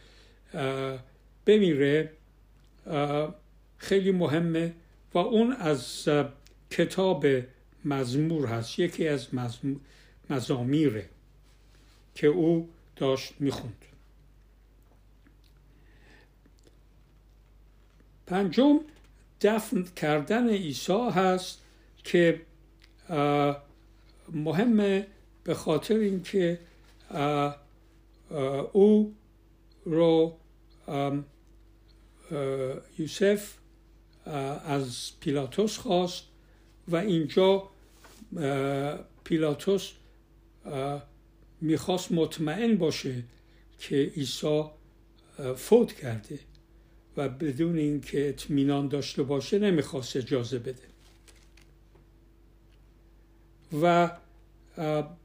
بمیره خیلی مهمه و اون از کتاب مزمور هست. یکی از مزامیره که او داشت می‌خوند. پنجم دفن کردن عیسی هست که مهمه به خاطر اینکه او رو یوسف از پیلاتوس خواست و اینجا پیلاتوس می‌خواست مطمئن باشه که عیسی فوت کرده و بدون اینکه اطمینان داشته باشه نمی‌خواست اجازه بده. و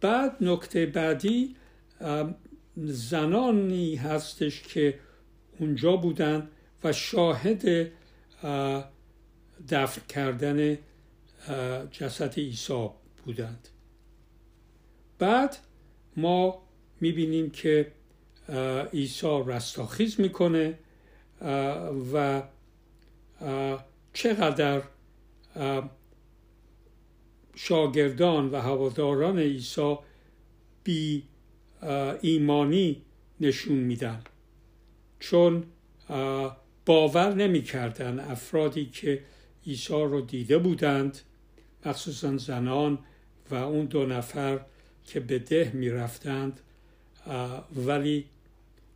بعد نکته بعدی زنانی هستش که اونجا بودن و شاهد دفن کردن جسد عیسی بودند. بعد ما می‌بینیم که عیسی رستاخیز می‌کنه و چقدر شاگردان و هواداران عیسی بی ایمانی نشون میدن. چون باور نمی‌کردند افرادی که عیسی رو دیده بودند مخصوصا زنان و اون دو نفر که به ده می‌رفتند ولی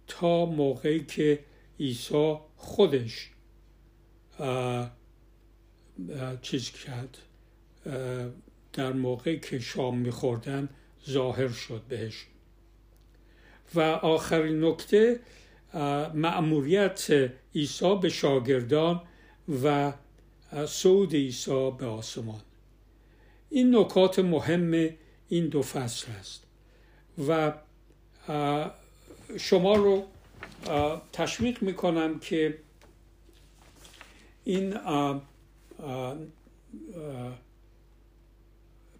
تا موقعی که عیسی خودش چیز کرد در موقعی که شام میخوردن ظاهر شد بهش. و آخرین نکته مأموریت عیسی به شاگردان و صعود عیسی به آسمان. این نکات مهم این دو فصل است. و شما رو تشویق می‌کنم که این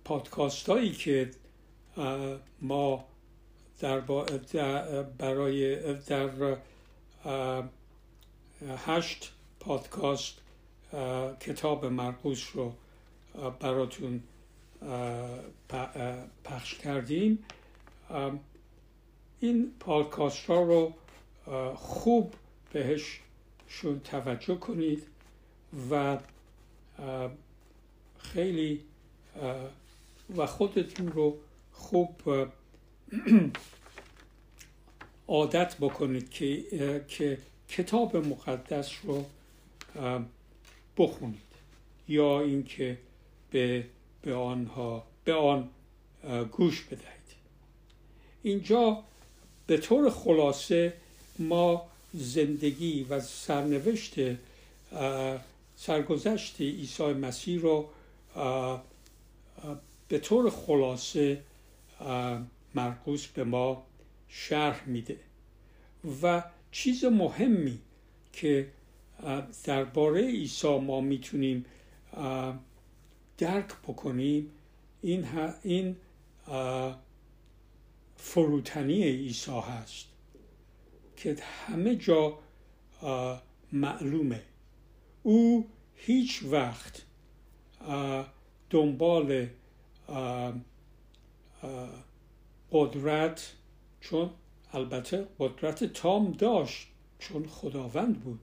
پادکاست هایی که ما در برای در هشت پادکاست کتاب مرقوس رو براتون پخش کردیم. این پادکاست ها رو خوب بهشون توجه کنید و خیلی و خودتون رو خوب عادت بکنید که, که کتاب مقدس رو بخونید یا اینکه به به آنها به آن گوش بدهید. اینجا به طور خلاصه ما زندگی و سرنوشت سرگذشت عیسی مسیح رو به طور خلاصه مرقوس به ما شرح میده. و چیز مهمی که درباره عیسی ما می‌تونیم درک بکنیم این, این فروتنی عیسی هست که همه جا معلومه. او هیچ وقت دنبال قدرت چون البته قدرت تام داشت چون خداوند بود.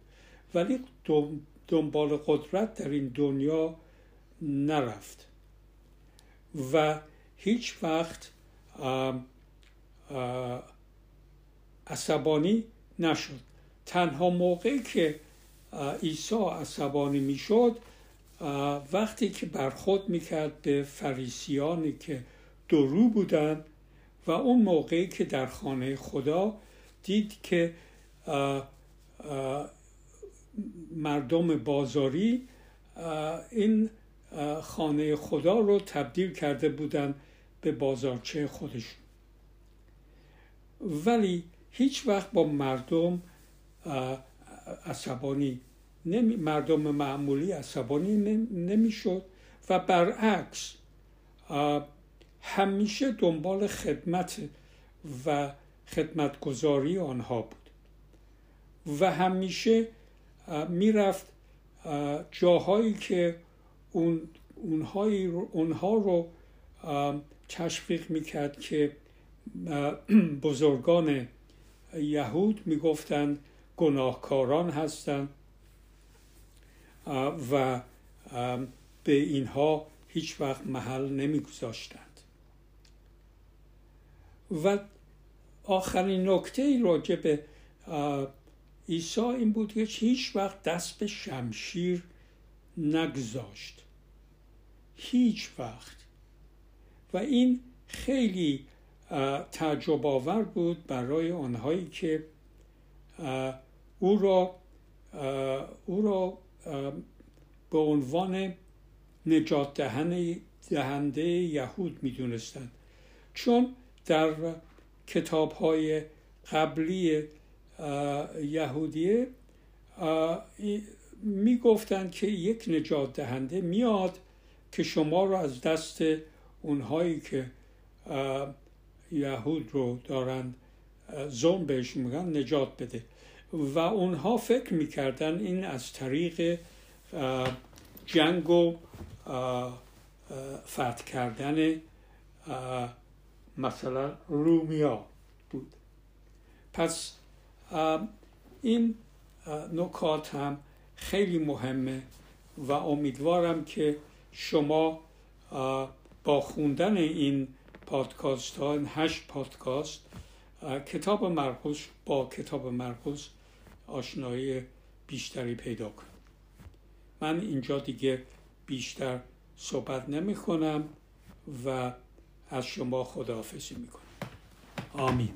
ولی دنبال قدرت در این دنیا نرفت. و هیچ وقت عصبانی نشد. تنها موقعی که عیسی عصبانی می‌شد وقتی که برخود می‌کرد به فریسیانی که درو بودند و اون موقعی که در خانه خدا دید که مردم بازاری این خانه خدا رو تبدیل کرده بودن به بازارچه خودشون. ولی هیچ وقت با مردم عصبانی نمی، مردم معمولی عصبانی نمی‌شد و برعکس همیشه دنبال خدمت و خدمتگذاری آنها بود. و همیشه می‌رفت جاهایی که اون اونها رو تشویق می‌کرد که بزرگان یهود می‌گفتند گناهکاران هستند و به اینها هیچ وقت محل نمیگذاشتند. و آخرین نکته راجع به عیسی این بود که هیچ وقت دست به شمشیر نگذاشت. هیچ وقت. و این خیلی تعجب آور بود برای آنهایی که او را او را به عنوان نجات دهنده یهود می‌دونستند. چون در کتاب های قبلی یهودیه می‌گفتند که یک نجات دهنده میاد که شما رو از دست اونهایی که یهود رو دارند زون بهش میگن نجات بده. و اونها فکر می‌کردن این از طریق جنگ و فتح کردن مثلا رومیا بود. پس این نکات هم خیلی مهمه و امیدوارم که شما با خوندن این پادکاست ها این هشت پادکاست کتاب مرقس با کتاب مرقس آشنایی بیشتری پیدا کنید. من اینجا دیگه بیشتر صحبت نمی کنم و از شما خداحافظی می کنم آمین.